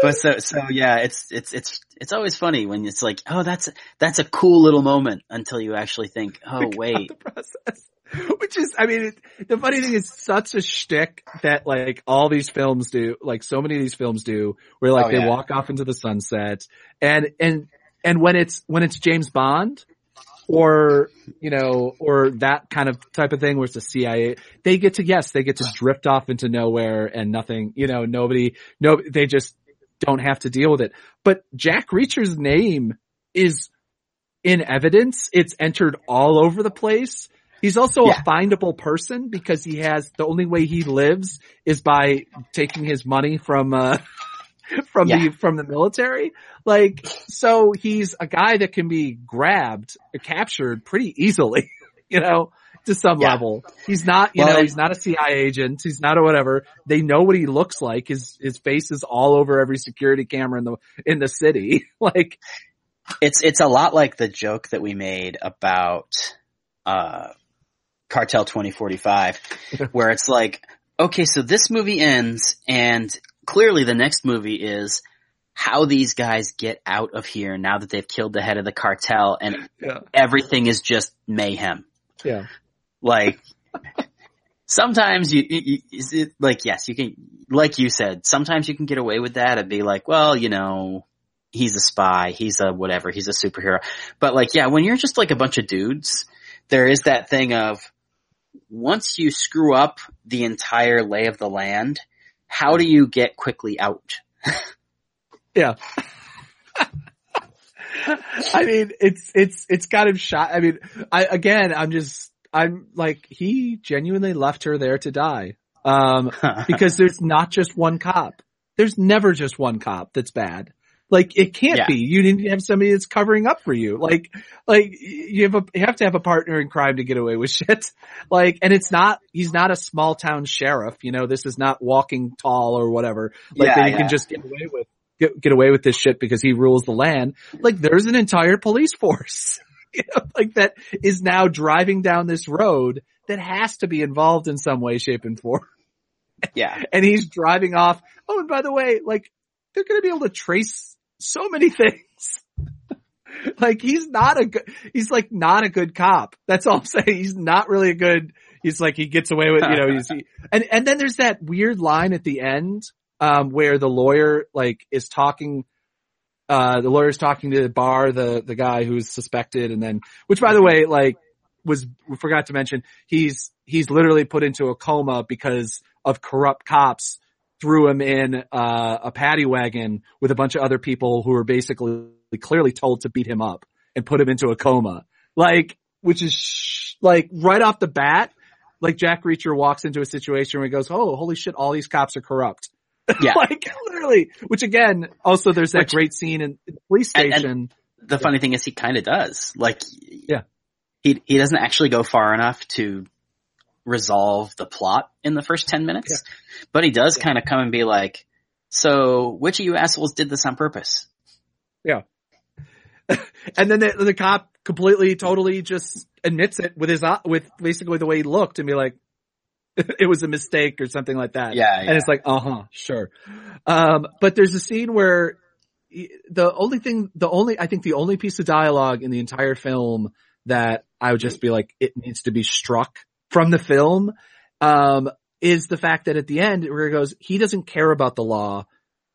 But so, so yeah, it's, it's, it's, it's always funny when it's like, oh, that's, that's a cool little moment until you actually think, oh, wait. Which is, I mean, it, the funny thing is such a shtick that like all these films do, like so many of these films do, where like Oh, they yeah. walk off into the sunset and, and, and when it's, when it's James Bond or, you know, or that kind of type of thing where it's the CIA, they get to, yes, they get to drift off into nowhere and nothing, you know, nobody, no, they just don't have to deal with it. But Jack Reacher's name is in evidence. It's entered all over the place. He's also Yeah. a findable person because he has the only way he lives is by taking his money from uh from Yeah. the from the military. Like so he's a guy that can be grabbed, captured pretty easily, you know, to some Yeah. level. He's not, you Well, know, he's not a CIA agent. He's not a whatever. They know what he looks like. His his face is all over every security camera in the in the city. like It's it's a lot like the joke that we made about uh Cartel 2045 where it's like okay so this movie ends and clearly the next movie is how these guys get out of here now that they've killed the head of the cartel and Yeah. everything is just mayhem yeah. like sometimes you, you, you is it, like yes you can like you said sometimes you can get away with that and be like well you know he's a spy he's a whatever he's a superhero but like yeah when you're just like a bunch of dudes there is that thing of once you screw up the entire lay of the land how do you get quickly out Yeah. I mean, it's, it's, it's got him shot. I mean, I, again, I'm just, I'm like, he genuinely left her there to die. Um, because there's not just one cop. There's never just one cop that's bad. Like it can't Yeah. be. You need to have somebody that's covering up for you. Like, like you have a, you have to have a partner in crime to get away with shit. Like, and it's not, he's not a small town sheriff. You know, this is not walking tall or whatever. Like Yeah, that you yeah. can just get away with, get, get away with this shit because he rules the land. Like there's an entire police force. You know, like that is now driving down this road that has to be involved in some way, shape, and form yeah and he's driving off. Oh, and by the way, like they're going to be able to trace so many things. like he's not a good, he's like not a good cop. That's all I'm saying. He's not really a good, he's like, he gets away with, you know, he's, he, and, and then there's that weird line at the end, um, where the lawyer like is talking, uh, the lawyer's talking to the bar, the, the guy who's suspected and then, which by the way, like was, we forgot to mention, he's, he's literally put into a coma because of corrupt cops threw him in uh, a paddy wagon with a bunch of other people who were basically clearly told to beat him up and put him into a coma. Like, which is sh- like right off the bat, like Jack Reacher walks into a situation where he goes, "Oh, holy shit! All these cops are corrupt." yeah like literally. Which again, also there's that Which- great scene in the police And- and- station. the funny thing is he kind of does. Like, Yeah. he he doesn't actually go far enough to resolve the plot in the first ten minutes, but he does kind of come and be like, "So, which of you assholes did this on purpose?" Yeah. and then the, the cop completely, totally just admits it with his, eye- with basically the way he looked and be like, it was a mistake or something like that. Yeah, And it's like, uh huh, sure. Um, but there's a scene where the only thing, the only, I think the only piece of dialogue in the entire film that I would just be like, it needs to be struck from the film, um, is the fact that at the end where he goes, he doesn't care about the law.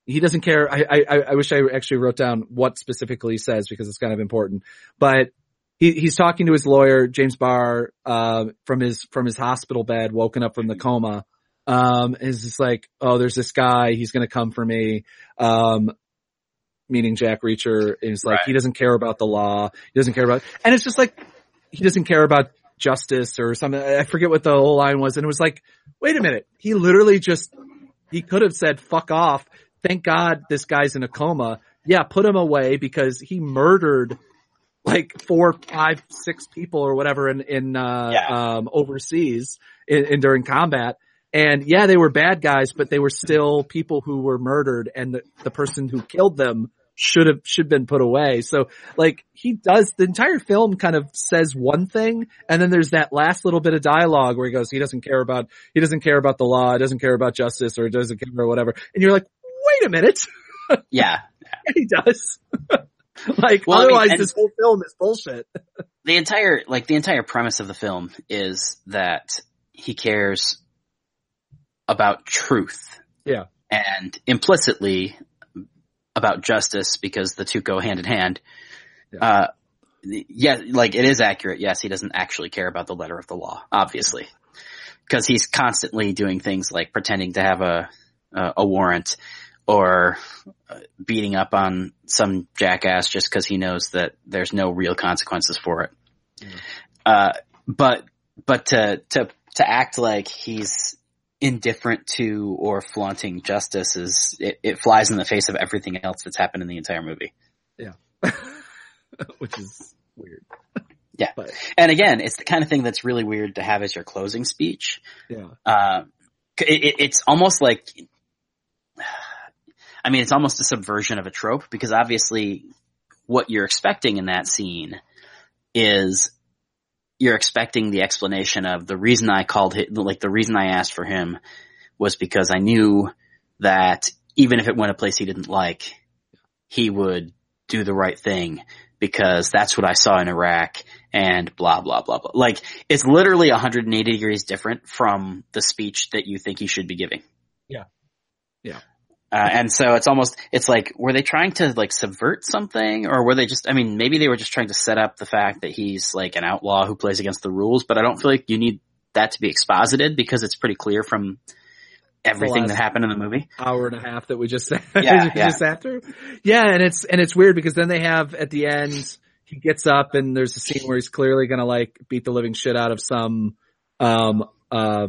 He doesn't care. I, I, I wish I actually wrote down what specifically he says because it's kind of important, but he, he's talking to his lawyer, James Barr, uh, from his, from his hospital bed, woken up from the coma. Um, is just like, oh, there's this guy, he's gonna come for me. Um, meaning Jack Reacher is like, Right. he doesn't care about the law. He doesn't care about, and it's just like, he doesn't care about justice or something. I forget what the whole line was. And it was like, wait a minute. He literally just, he could have said, fuck off. Thank God this guy's in a coma. Yeah, put him away because he murdered like four, five, six people or whatever in, in, uh, Yeah. um, overseas in, in during combat. And yeah, they were bad guys, but they were still people who were murdered and the, the person who killed them should have, should been put away. So like he does, the entire film kind of says one thing and then there's that last little bit of dialogue where he goes, he doesn't care about, he doesn't care about the law, he doesn't care about justice or he doesn't care or whatever. And you're like, wait a minute. Yeah. he does. like Well, I mean, otherwise this whole film is bullshit. the entire like the entire premise of the film is that he cares about truth. Yeah. And implicitly about justice because the two go hand in hand. Yeah. Uh yeah, like it is accurate. Yes, he doesn't actually care about the letter of the law, obviously. Cuz he's constantly doing things like pretending to have a a, a warrant or uh, beating up on some jackass just because he knows that there's no real consequences for it. Uh, but but to to to act like he's indifferent to or flaunting justice is it, it flies in the face of everything else that's happened in the entire movie. Yeah. Which is weird. Yeah. But And again, it's the kind of thing that's really weird to have as your closing speech. yeah. Uh, it, it, it's almost like, I mean, it's almost a subversion of a trope because obviously what you're expecting in that scene is you're expecting the explanation of the reason I called him, like the reason I asked for him was because I knew that even if it went a place he didn't like, he would do the right thing because that's what I saw in Iraq and blah, blah, blah, blah. Like, it's literally 180 degrees different from the speech that you think he should be giving. Yeah. Yeah. Uh, and so it's almost, it's like, were they trying to like subvert something or were they just, I mean, maybe they were just trying to set up the fact that he's like an outlaw who plays against the rules, but I don't feel like you need that to be exposited because it's pretty clear from everything that happened in the movie. hour and a half that we just Yeah, we yeah. just after. Yeah, and it's and it's weird because then they have at the end he gets up and there's a scene where he's clearly gonna like beat the living shit out of some um uh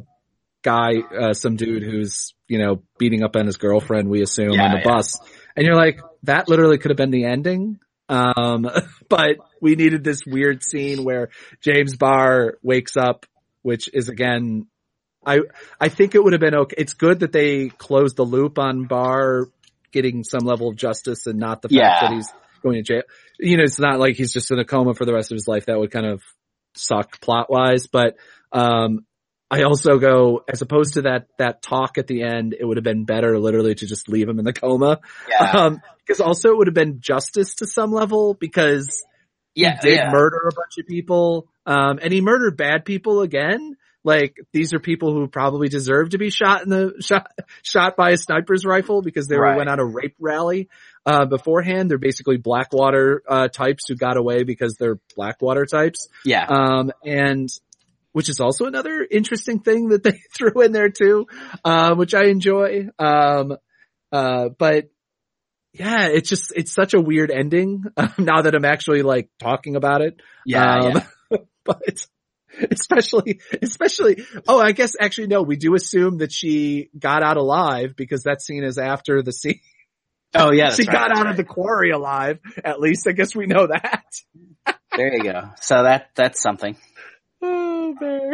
guy uh some dude who's you know beating up on his girlfriend we assume Yeah, on the yeah. bus and you're like that literally could have been the ending um but we needed this weird scene where James Barr wakes up which is again I I think it would have been okay. It's good that they closed the loop on Barr getting some level of justice and not the fact Yeah. that he's going to jail. You know, it's not like he's just in a coma for the rest of his life. That would kind of suck plot wise. But um I also go as opposed to that that talk at the end, it would have been better literally to just leave him in the coma. Yeah. Um because also it would have been justice to some level because yeah. he did yeah. murder a bunch of people. Um, and he murdered bad people again. Like these are people who probably deserve to be shot in the shot shot by a sniper's rifle because they were Right. went on a rape rally uh, beforehand. They're basically Blackwater uh, types who got away because they're Blackwater types. yeah. Um, and which is also another interesting thing that they threw in there too, uh, which I enjoy. Um, uh, but yeah, it's just, it's such a weird ending now that I'm actually like talking about it. yeah. Um, yeah. but especially, especially, oh, I guess actually no, we do assume that she got out alive because that scene is after the scene. Oh yeah. she right, got out right. of the quarry alive. At least I guess we know that. There you go. So that, that's something.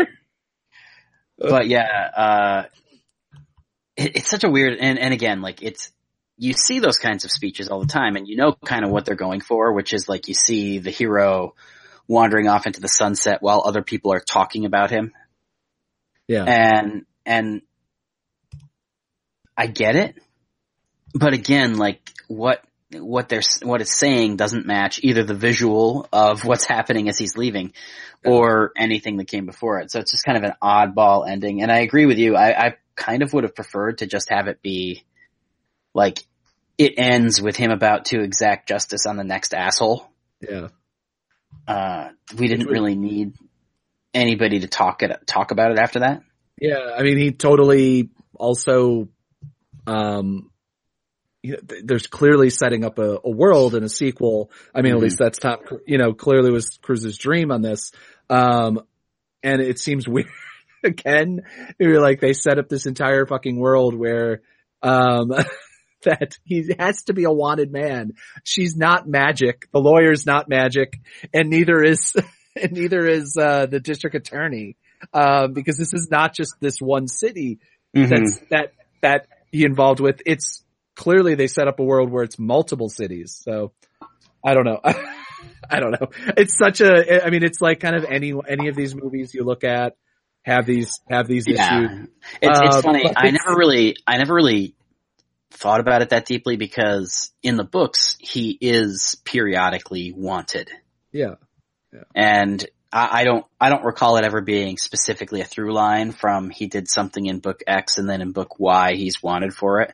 But yeah, uh, it, it's such a weird, and, and again, like it's, you see those kinds of speeches all the time and you know kind of what they're going for, which is like you see the hero wandering off into the sunset while other people are talking about him. Yeah. And, and I get it. But again, like what, what they're what it's saying doesn't match either the visual of what's happening as he's leaving or anything that came before it. So it's just kind of an oddball ending. And I agree with you. I, I kind of would have preferred to just have it be like it ends with him about to exact justice on the next asshole. Yeah. Uh, we didn't really need anybody to talk it talk about it after that. Yeah, I mean, he totally also, um, you know, th- there's clearly setting up a, a world and a sequel. I mean, Mhm. at least that's top, you know, clearly was Cruise's dream on this. Um, and it seems weird again. You're like, they set up this entire fucking world where, um, that he has to be a wanted man. She's not magic. The lawyer's not magic and neither is, and neither is, uh, the district attorney. Um, because this is not just this one city Mhm. that's, that, that he involved with. It's clearly they set up a world where it's multiple cities. So I don't know. I don't know. It's such a, I mean, it's like kind of any, any of these movies you look at have these, have these issues. Yeah. It's, it's Uh, funny. I it's- never really, I never really thought about it that deeply because in the books, he is periodically wanted. Yeah. And I, I don't, I don't recall it ever being specifically a through line from he did something in book X and then in book Y he's wanted for it.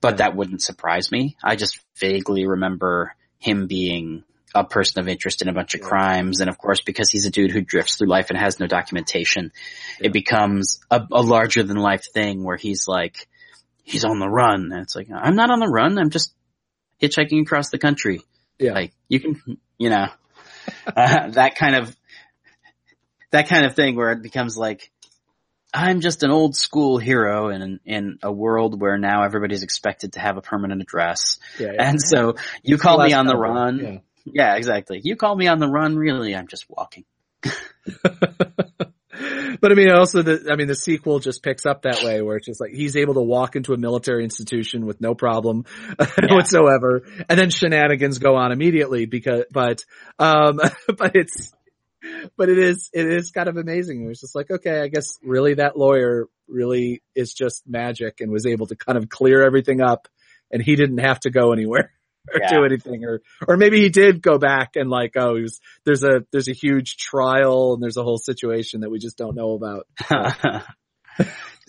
But that wouldn't surprise me. I just vaguely remember him being a person of interest in a bunch of Yeah. crimes. And of course, because he's a dude who drifts through life and has no documentation, Yeah. it becomes a, a larger than life thing where he's like, he's on the run. And it's like, I'm not on the run. I'm just hitchhiking across the country. Yeah. Like you can, you know, uh, that kind of, that kind of thing where it becomes like, I'm just an old school hero in, in a world where now everybody's expected to have a permanent address. Yeah. yeah. And so you call me on the run. Yeah. Yeah, exactly. You call me on the run. Really, I'm just walking. but I mean, also the, I mean, the sequel just picks up that way where it's just like he's able to walk into a military institution with no problem whatsoever. And then shenanigans go on immediately because, but, um, but it's, but it is, it is kind of amazing. It was just like, okay, I guess really that lawyer really is just magic and was able to kind of clear everything up and he didn't have to go anywhere. Or Yeah. do anything, or or maybe he did go back and like, oh, he was there's a there's a huge trial and there's a whole situation that we just don't know about.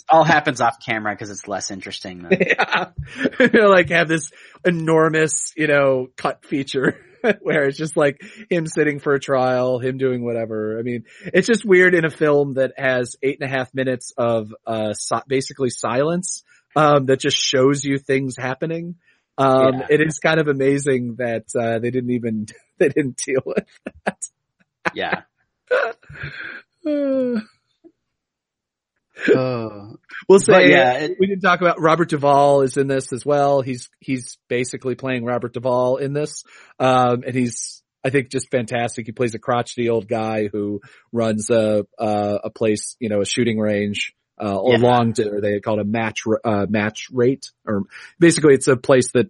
all happens off camera because it's less interesting. Than, yeah, like have this enormous, you know, cut feature where it's just like him sitting for a trial, him doing whatever. I mean, it's just weird in a film that has eight and a half minutes of uh si- basically silence um that just shows you things happening. Um, Yeah. it is kind of amazing that uh they didn't even they didn't deal with. That. yeah. Uh, we'll say yeah, it- we didn't talk about Robert Duvall is in this as well. He's he's basically playing Robert Duvall in this, um, and he's I think just fantastic. He plays a crotchety old guy who runs a a, a place, you know, a shooting range. Uh, or Yeah. long, or they call it a match, uh, match rate, or basically it's a place that uh,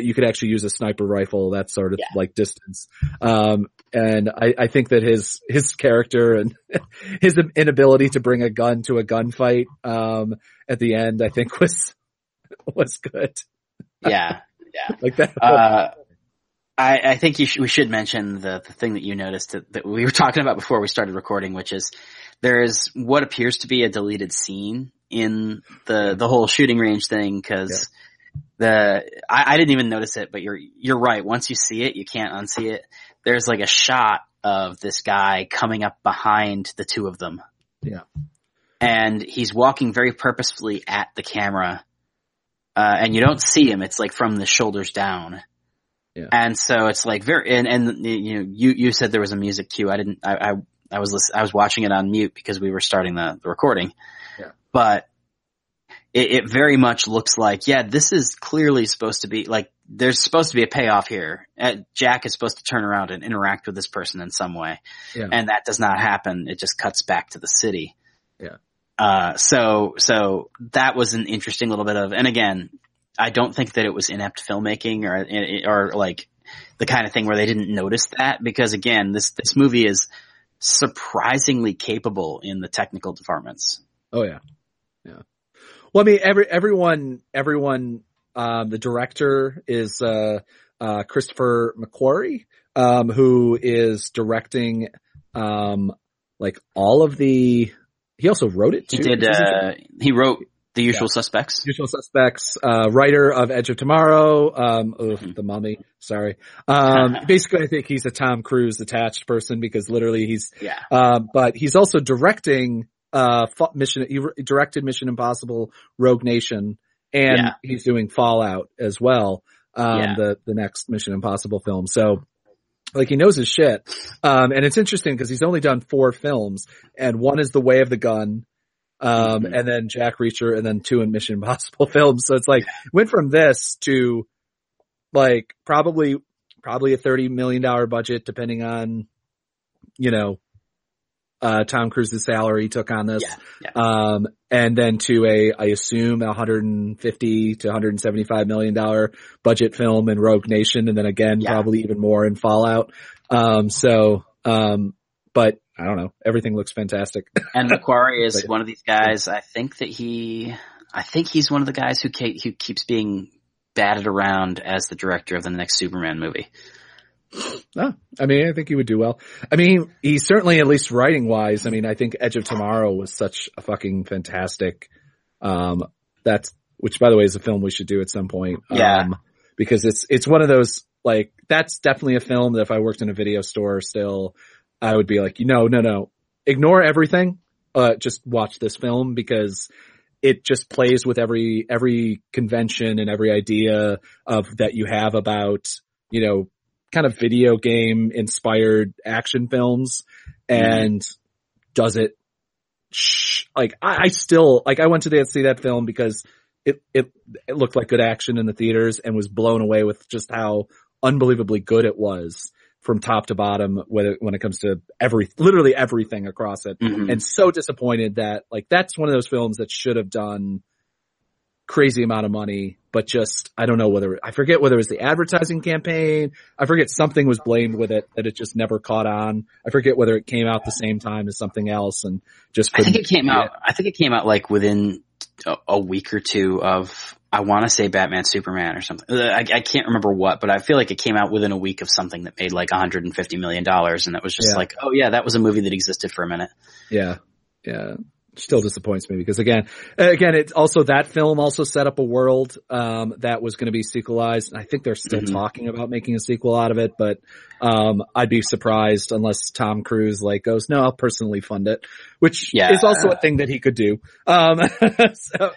you could actually use a sniper rifle, that sort of Yeah. like distance. Um, and I, I think that his, his character and his inability to bring a gun to a gunfight, um, at the end, I think was, was good. Yeah. Yeah. like that. Uh, I, I think you sh- we should mention the, the thing that you noticed that, that we were talking about before we started recording, which is there is what appears to be a deleted scene in the the whole shooting range thing because the I, I didn't even notice it, but you're you're right. Once you see it, you can't unsee it. There's like a shot of this guy coming up behind the two of them. Yeah. and he's walking very purposefully at the camera, uh, and you don't see him. It's like from the shoulders down. Yeah. And so it's like very, and, and you know, you, you said there was a music cue. I didn't, I, I, I was listen, I was watching it on mute because we were starting the, the recording. Yeah. But it, it very much looks like, yeah, this is clearly supposed to be like, there's supposed to be a payoff here. Uh, Jack is supposed to turn around and interact with this person in some way. Yeah. And that does not happen. It just cuts back to the city. Yeah. Uh, so, so that was an interesting little bit of, and again, I don't think that it was inept filmmaking or, or like the kind of thing where they didn't notice that because again, this, this movie is surprisingly capable in the technical departments. Oh yeah. Yeah. Well, I mean, every, everyone, everyone, um, the director is, uh, uh, Christopher McQuarrie, um, who is directing, um, like all of the, he also wrote it too. He did, uh, he wrote The Usual Suspects. Usual Suspects, uh, writer of Edge of Tomorrow, um, oof, Mhm. the mummy, sorry. Um, basically I think he's a Tom Cruise attached person because literally he's, Yeah. um, but he's also directing, uh, Mission, he directed Mission Impossible Rogue Nation and Yeah. he's doing Fallout as well, um, Yeah. the, the next Mission Impossible film. So, like he knows his shit. Um, and it's interesting because he's only done four films and one is The Way of the Gun. Um, Mhm. and then Jack Reacher and then two in Mission Impossible films. So it's like, went from this to like probably, probably a $30 million budget depending on, you know, uh, Tom Cruise's salary he took on this. Yeah, yeah. Um, and then to a, I assume a 150 to 175 million dollar budget film in Rogue Nation. And then again, Yeah. probably even more in Fallout. Um, so, um, but I don't know. Everything looks fantastic. And McQuarrie is But- one of these guys. I think that he, I think he's one of the guys who who keeps being batted around as the director of the next Superman movie. No, I mean, I think he would do well. I mean, he certainly, at least writing wise, I mean, I think Edge of Tomorrow was such a fucking fantastic, um, that's, which by the way is a film we should do at some point. Yeah. Um, because it's, it's one of those, like, that's definitely a film that if I worked in a video store still, I would be like, you know, no, no, no, ignore everything. Uh, just watch this film because it just plays with every, every convention and every idea of that you have about, you know, kind of video game inspired action films and does it sh- like I, I still like I went to the, see that film because it, it it looked like good action in the theaters and was blown away with just how unbelievably good it was from top to bottom when it, when it comes to every literally everything across it Mhm. and so disappointed that like that's one of those films that should have done crazy amount of money, but just I don't know whether I forget whether it was the advertising campaign. I forget something was blamed with it that it just never caught on. I forget whether it came out the same time as something else and just I think it came out. I think it came out like within a, a week or two of. I want to say Batman Superman or something. Uh, I, I can't remember what, but I feel like it came out within a week of something that made like 150 million dollars, and it was just Yeah. like, oh yeah, that was a movie that existed for a minute. Yeah. Yeah. Still disappoints me because again, again, it's also that film also set up a world, um, that was going to be sequelized. And I think they're still Mhm. talking about making a sequel out of it, but, um, I'd be surprised unless Tom Cruise like goes, no, I'll personally fund it, which Yeah. is also a thing that he could do. Um, so,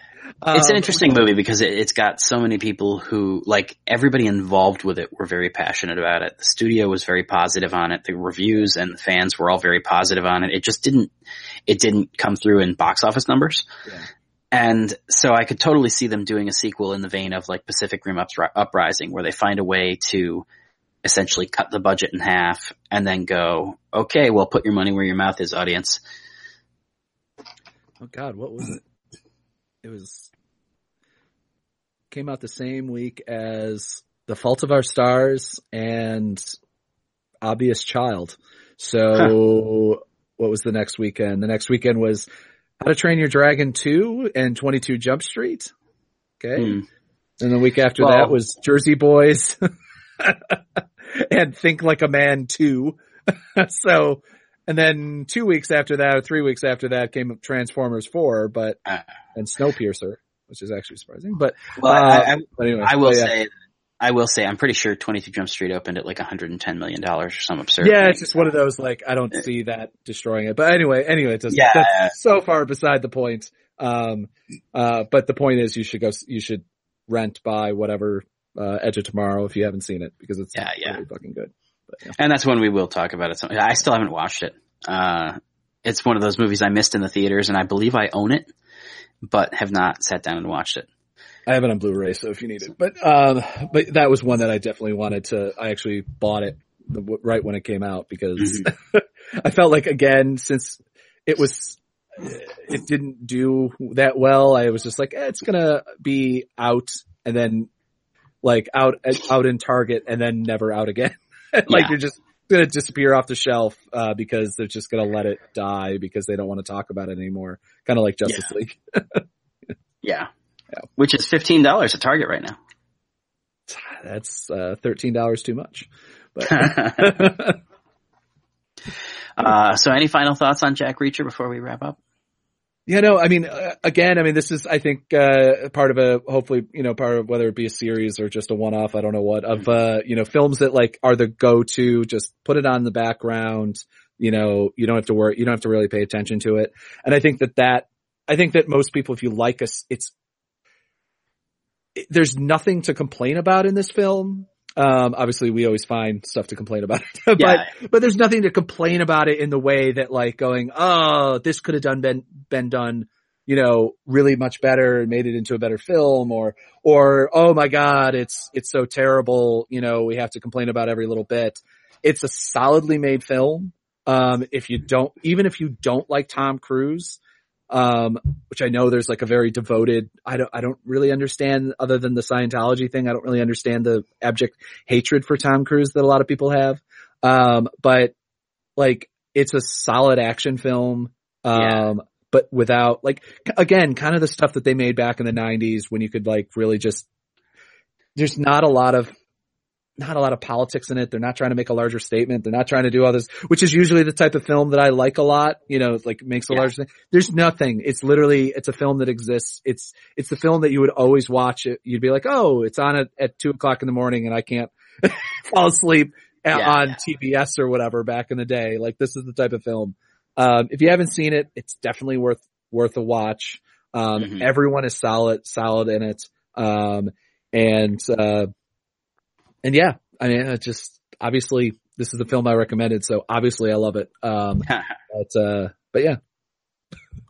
It's an um, interesting movie because it, it's got so many people who, like, everybody involved with it were very passionate about it. The studio was very positive on it. The reviews and the fans were all very positive on it. It just didn't, it didn't come through in box office numbers. Yeah. And so I could totally see them doing a sequel in the vein of like Pacific Rim Upri- Uprising where they find a way to essentially cut the budget in half and then go, okay, well put your money where your mouth is audience. Oh God, what was it? It was came out the same week as The Fault of Our Stars and Obvious Child. So what was the next weekend? The next weekend was How to Train Your Dragon 2 and 22 Jump Street. Okay. Hmm. And the week after Well- that was Jersey Boys and Think Like a Man 2. so, and then two weeks after that, or three weeks after that came Transformers 4, but, Ah. and Snowpiercer, which is actually surprising, but, Well, uh, I, I, but anyway. I will but yeah. say, I will say, I'm pretty sure 22 Jump Street opened at like 110 million dollars or some absurd. Yeah, thing. it's just one of those, like, I don't see that destroying it. But anyway, anyway, it doesn't, Yeah. that's so far beside the point. Um, uh, but the point is you should go, you should rent, buy whatever, uh, Edge of Tomorrow if you haven't seen it because it's Yeah, yeah. really fucking good. And that's when we will talk about it. I still haven't watched it. Uh, it's one of those movies I missed in the theaters, and I believe I own it, but have not sat down and watched it. I have it on Blu-ray, so if you need it, but, um, but that was one that I definitely wanted to, I actually bought it the- right when it came out because I felt like again, since it was, it didn't do that well, I was just like, eh, it's gonna be out and then like out, out in Target and then never out again. like Yeah. you're just gonna disappear off the shelf, uh, because they're just gonna let it die because they don't want to talk about it anymore. Kind of like Justice League. Yeah. Yeah. Which is $15 at Target right now. that's uh, thirteen dollars too much. But uh, so, any final thoughts on Jack Reacher before we wrap up? Yeah, no, I mean, uh, again, I mean, this is, I think, uh, part of a, hopefully, you know, part of whether it be a series or just a one-off, I don't know what, of, uh, you know, films that like are the go-to, just put it on the background, you know, you don't have to worry, you don't have to really pay attention to it. And I think that that, I think that most people, if you like us, it's, it, there's nothing to complain about in this film. Um, obviously we always find stuff to complain about, but, Yeah. but there's nothing to complain about it in the way that like going, oh, this could have done been, been done, you know, really much better and made it into a better film or, or, oh my God, it's, it's so terrible. You know, we have to complain about every little bit. It's a solidly made film. Um, if you don't, even if you don't like Tom Cruise, um, which I know there's like a very devoted, I don't, I don't really understand other than the Scientology thing. I don't really understand the abject hatred for Tom Cruise that a lot of people have. Um, but like it's a solid action film. Um, Yeah. but without like, again, kind of the stuff that they made back in the nineties when you could like really just, there's not a lot of, not a lot of politics in it. They're not trying to make a larger statement. They're not trying to do all this, which is usually the type of film that I like a lot. You know, it's like makes a Yeah. large thing. There's nothing. It's literally, it's a film that exists. It's, it's the film that you would always watch it. You'd be like, oh, it's on at, at two o'clock in the morning and I can't fall asleep Yeah, on yeah. TBS or whatever back in the day. Like this is the type of film. Um, if you haven't seen it, it's definitely worth, worth a watch. Um, Mhm. everyone is solid, solid in it. Um, and, uh, and yeah, I mean, it just obviously this is the film I recommended, so obviously I love it. Um, but uh, but yeah,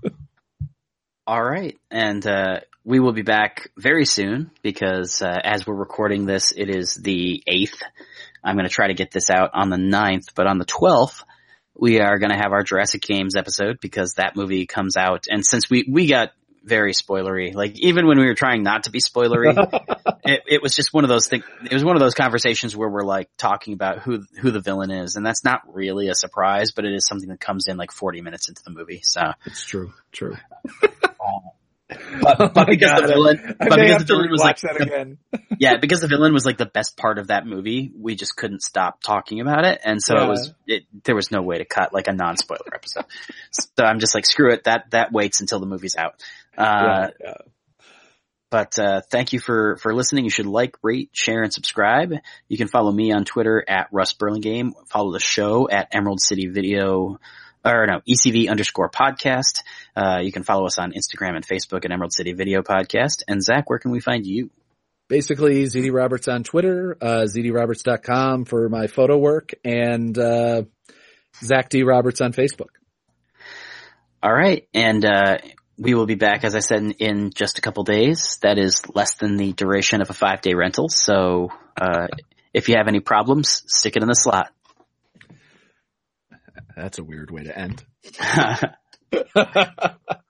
All right. And uh, we will be back very soon because uh, as we're recording this, it is the 8th. I'm going to try to get this out on the 9th, but on the 12th, we are going to have our Jurassic Games episode because that movie comes out. And since we, we got very spoilery, like even when we were trying not to be spoilery, it, it was just one of those things. It was one of those conversations where we're like talking about who, who the villain is. And that's not really a surprise, but it is something that comes in like 40 minutes into the movie. So, it's true, true. but, but oh because God, the villain, I but because the villain was like, that the- again. yeah, because the villain was like the best part of that movie, we just couldn't stop talking about it, and so Yeah. it was it. There was no way to cut like a non-spoiler episode. so I'm just like, screw it. That that waits until the movie's out. Uh, yeah, yeah. But uh, thank you for for listening. You should like, rate, share, and subscribe. You can follow me on Twitter at Russ Burlingame. Follow the show at Emerald City Video, or no ECV underscore podcast. Uh, you can follow us on Instagram and Facebook at Emerald City Video Podcast. And Zach, where can we find you? Basically, ZD Roberts on Twitter, uh, ZDRoberts.com for my photo work, and uh, Zach D Roberts on Facebook. All right, and uh, we will be back, as I said, in, in just a couple days. That is less than the duration of a five day rental. So uh, if you have any problems, stick it in the slot. That's a weird way to end.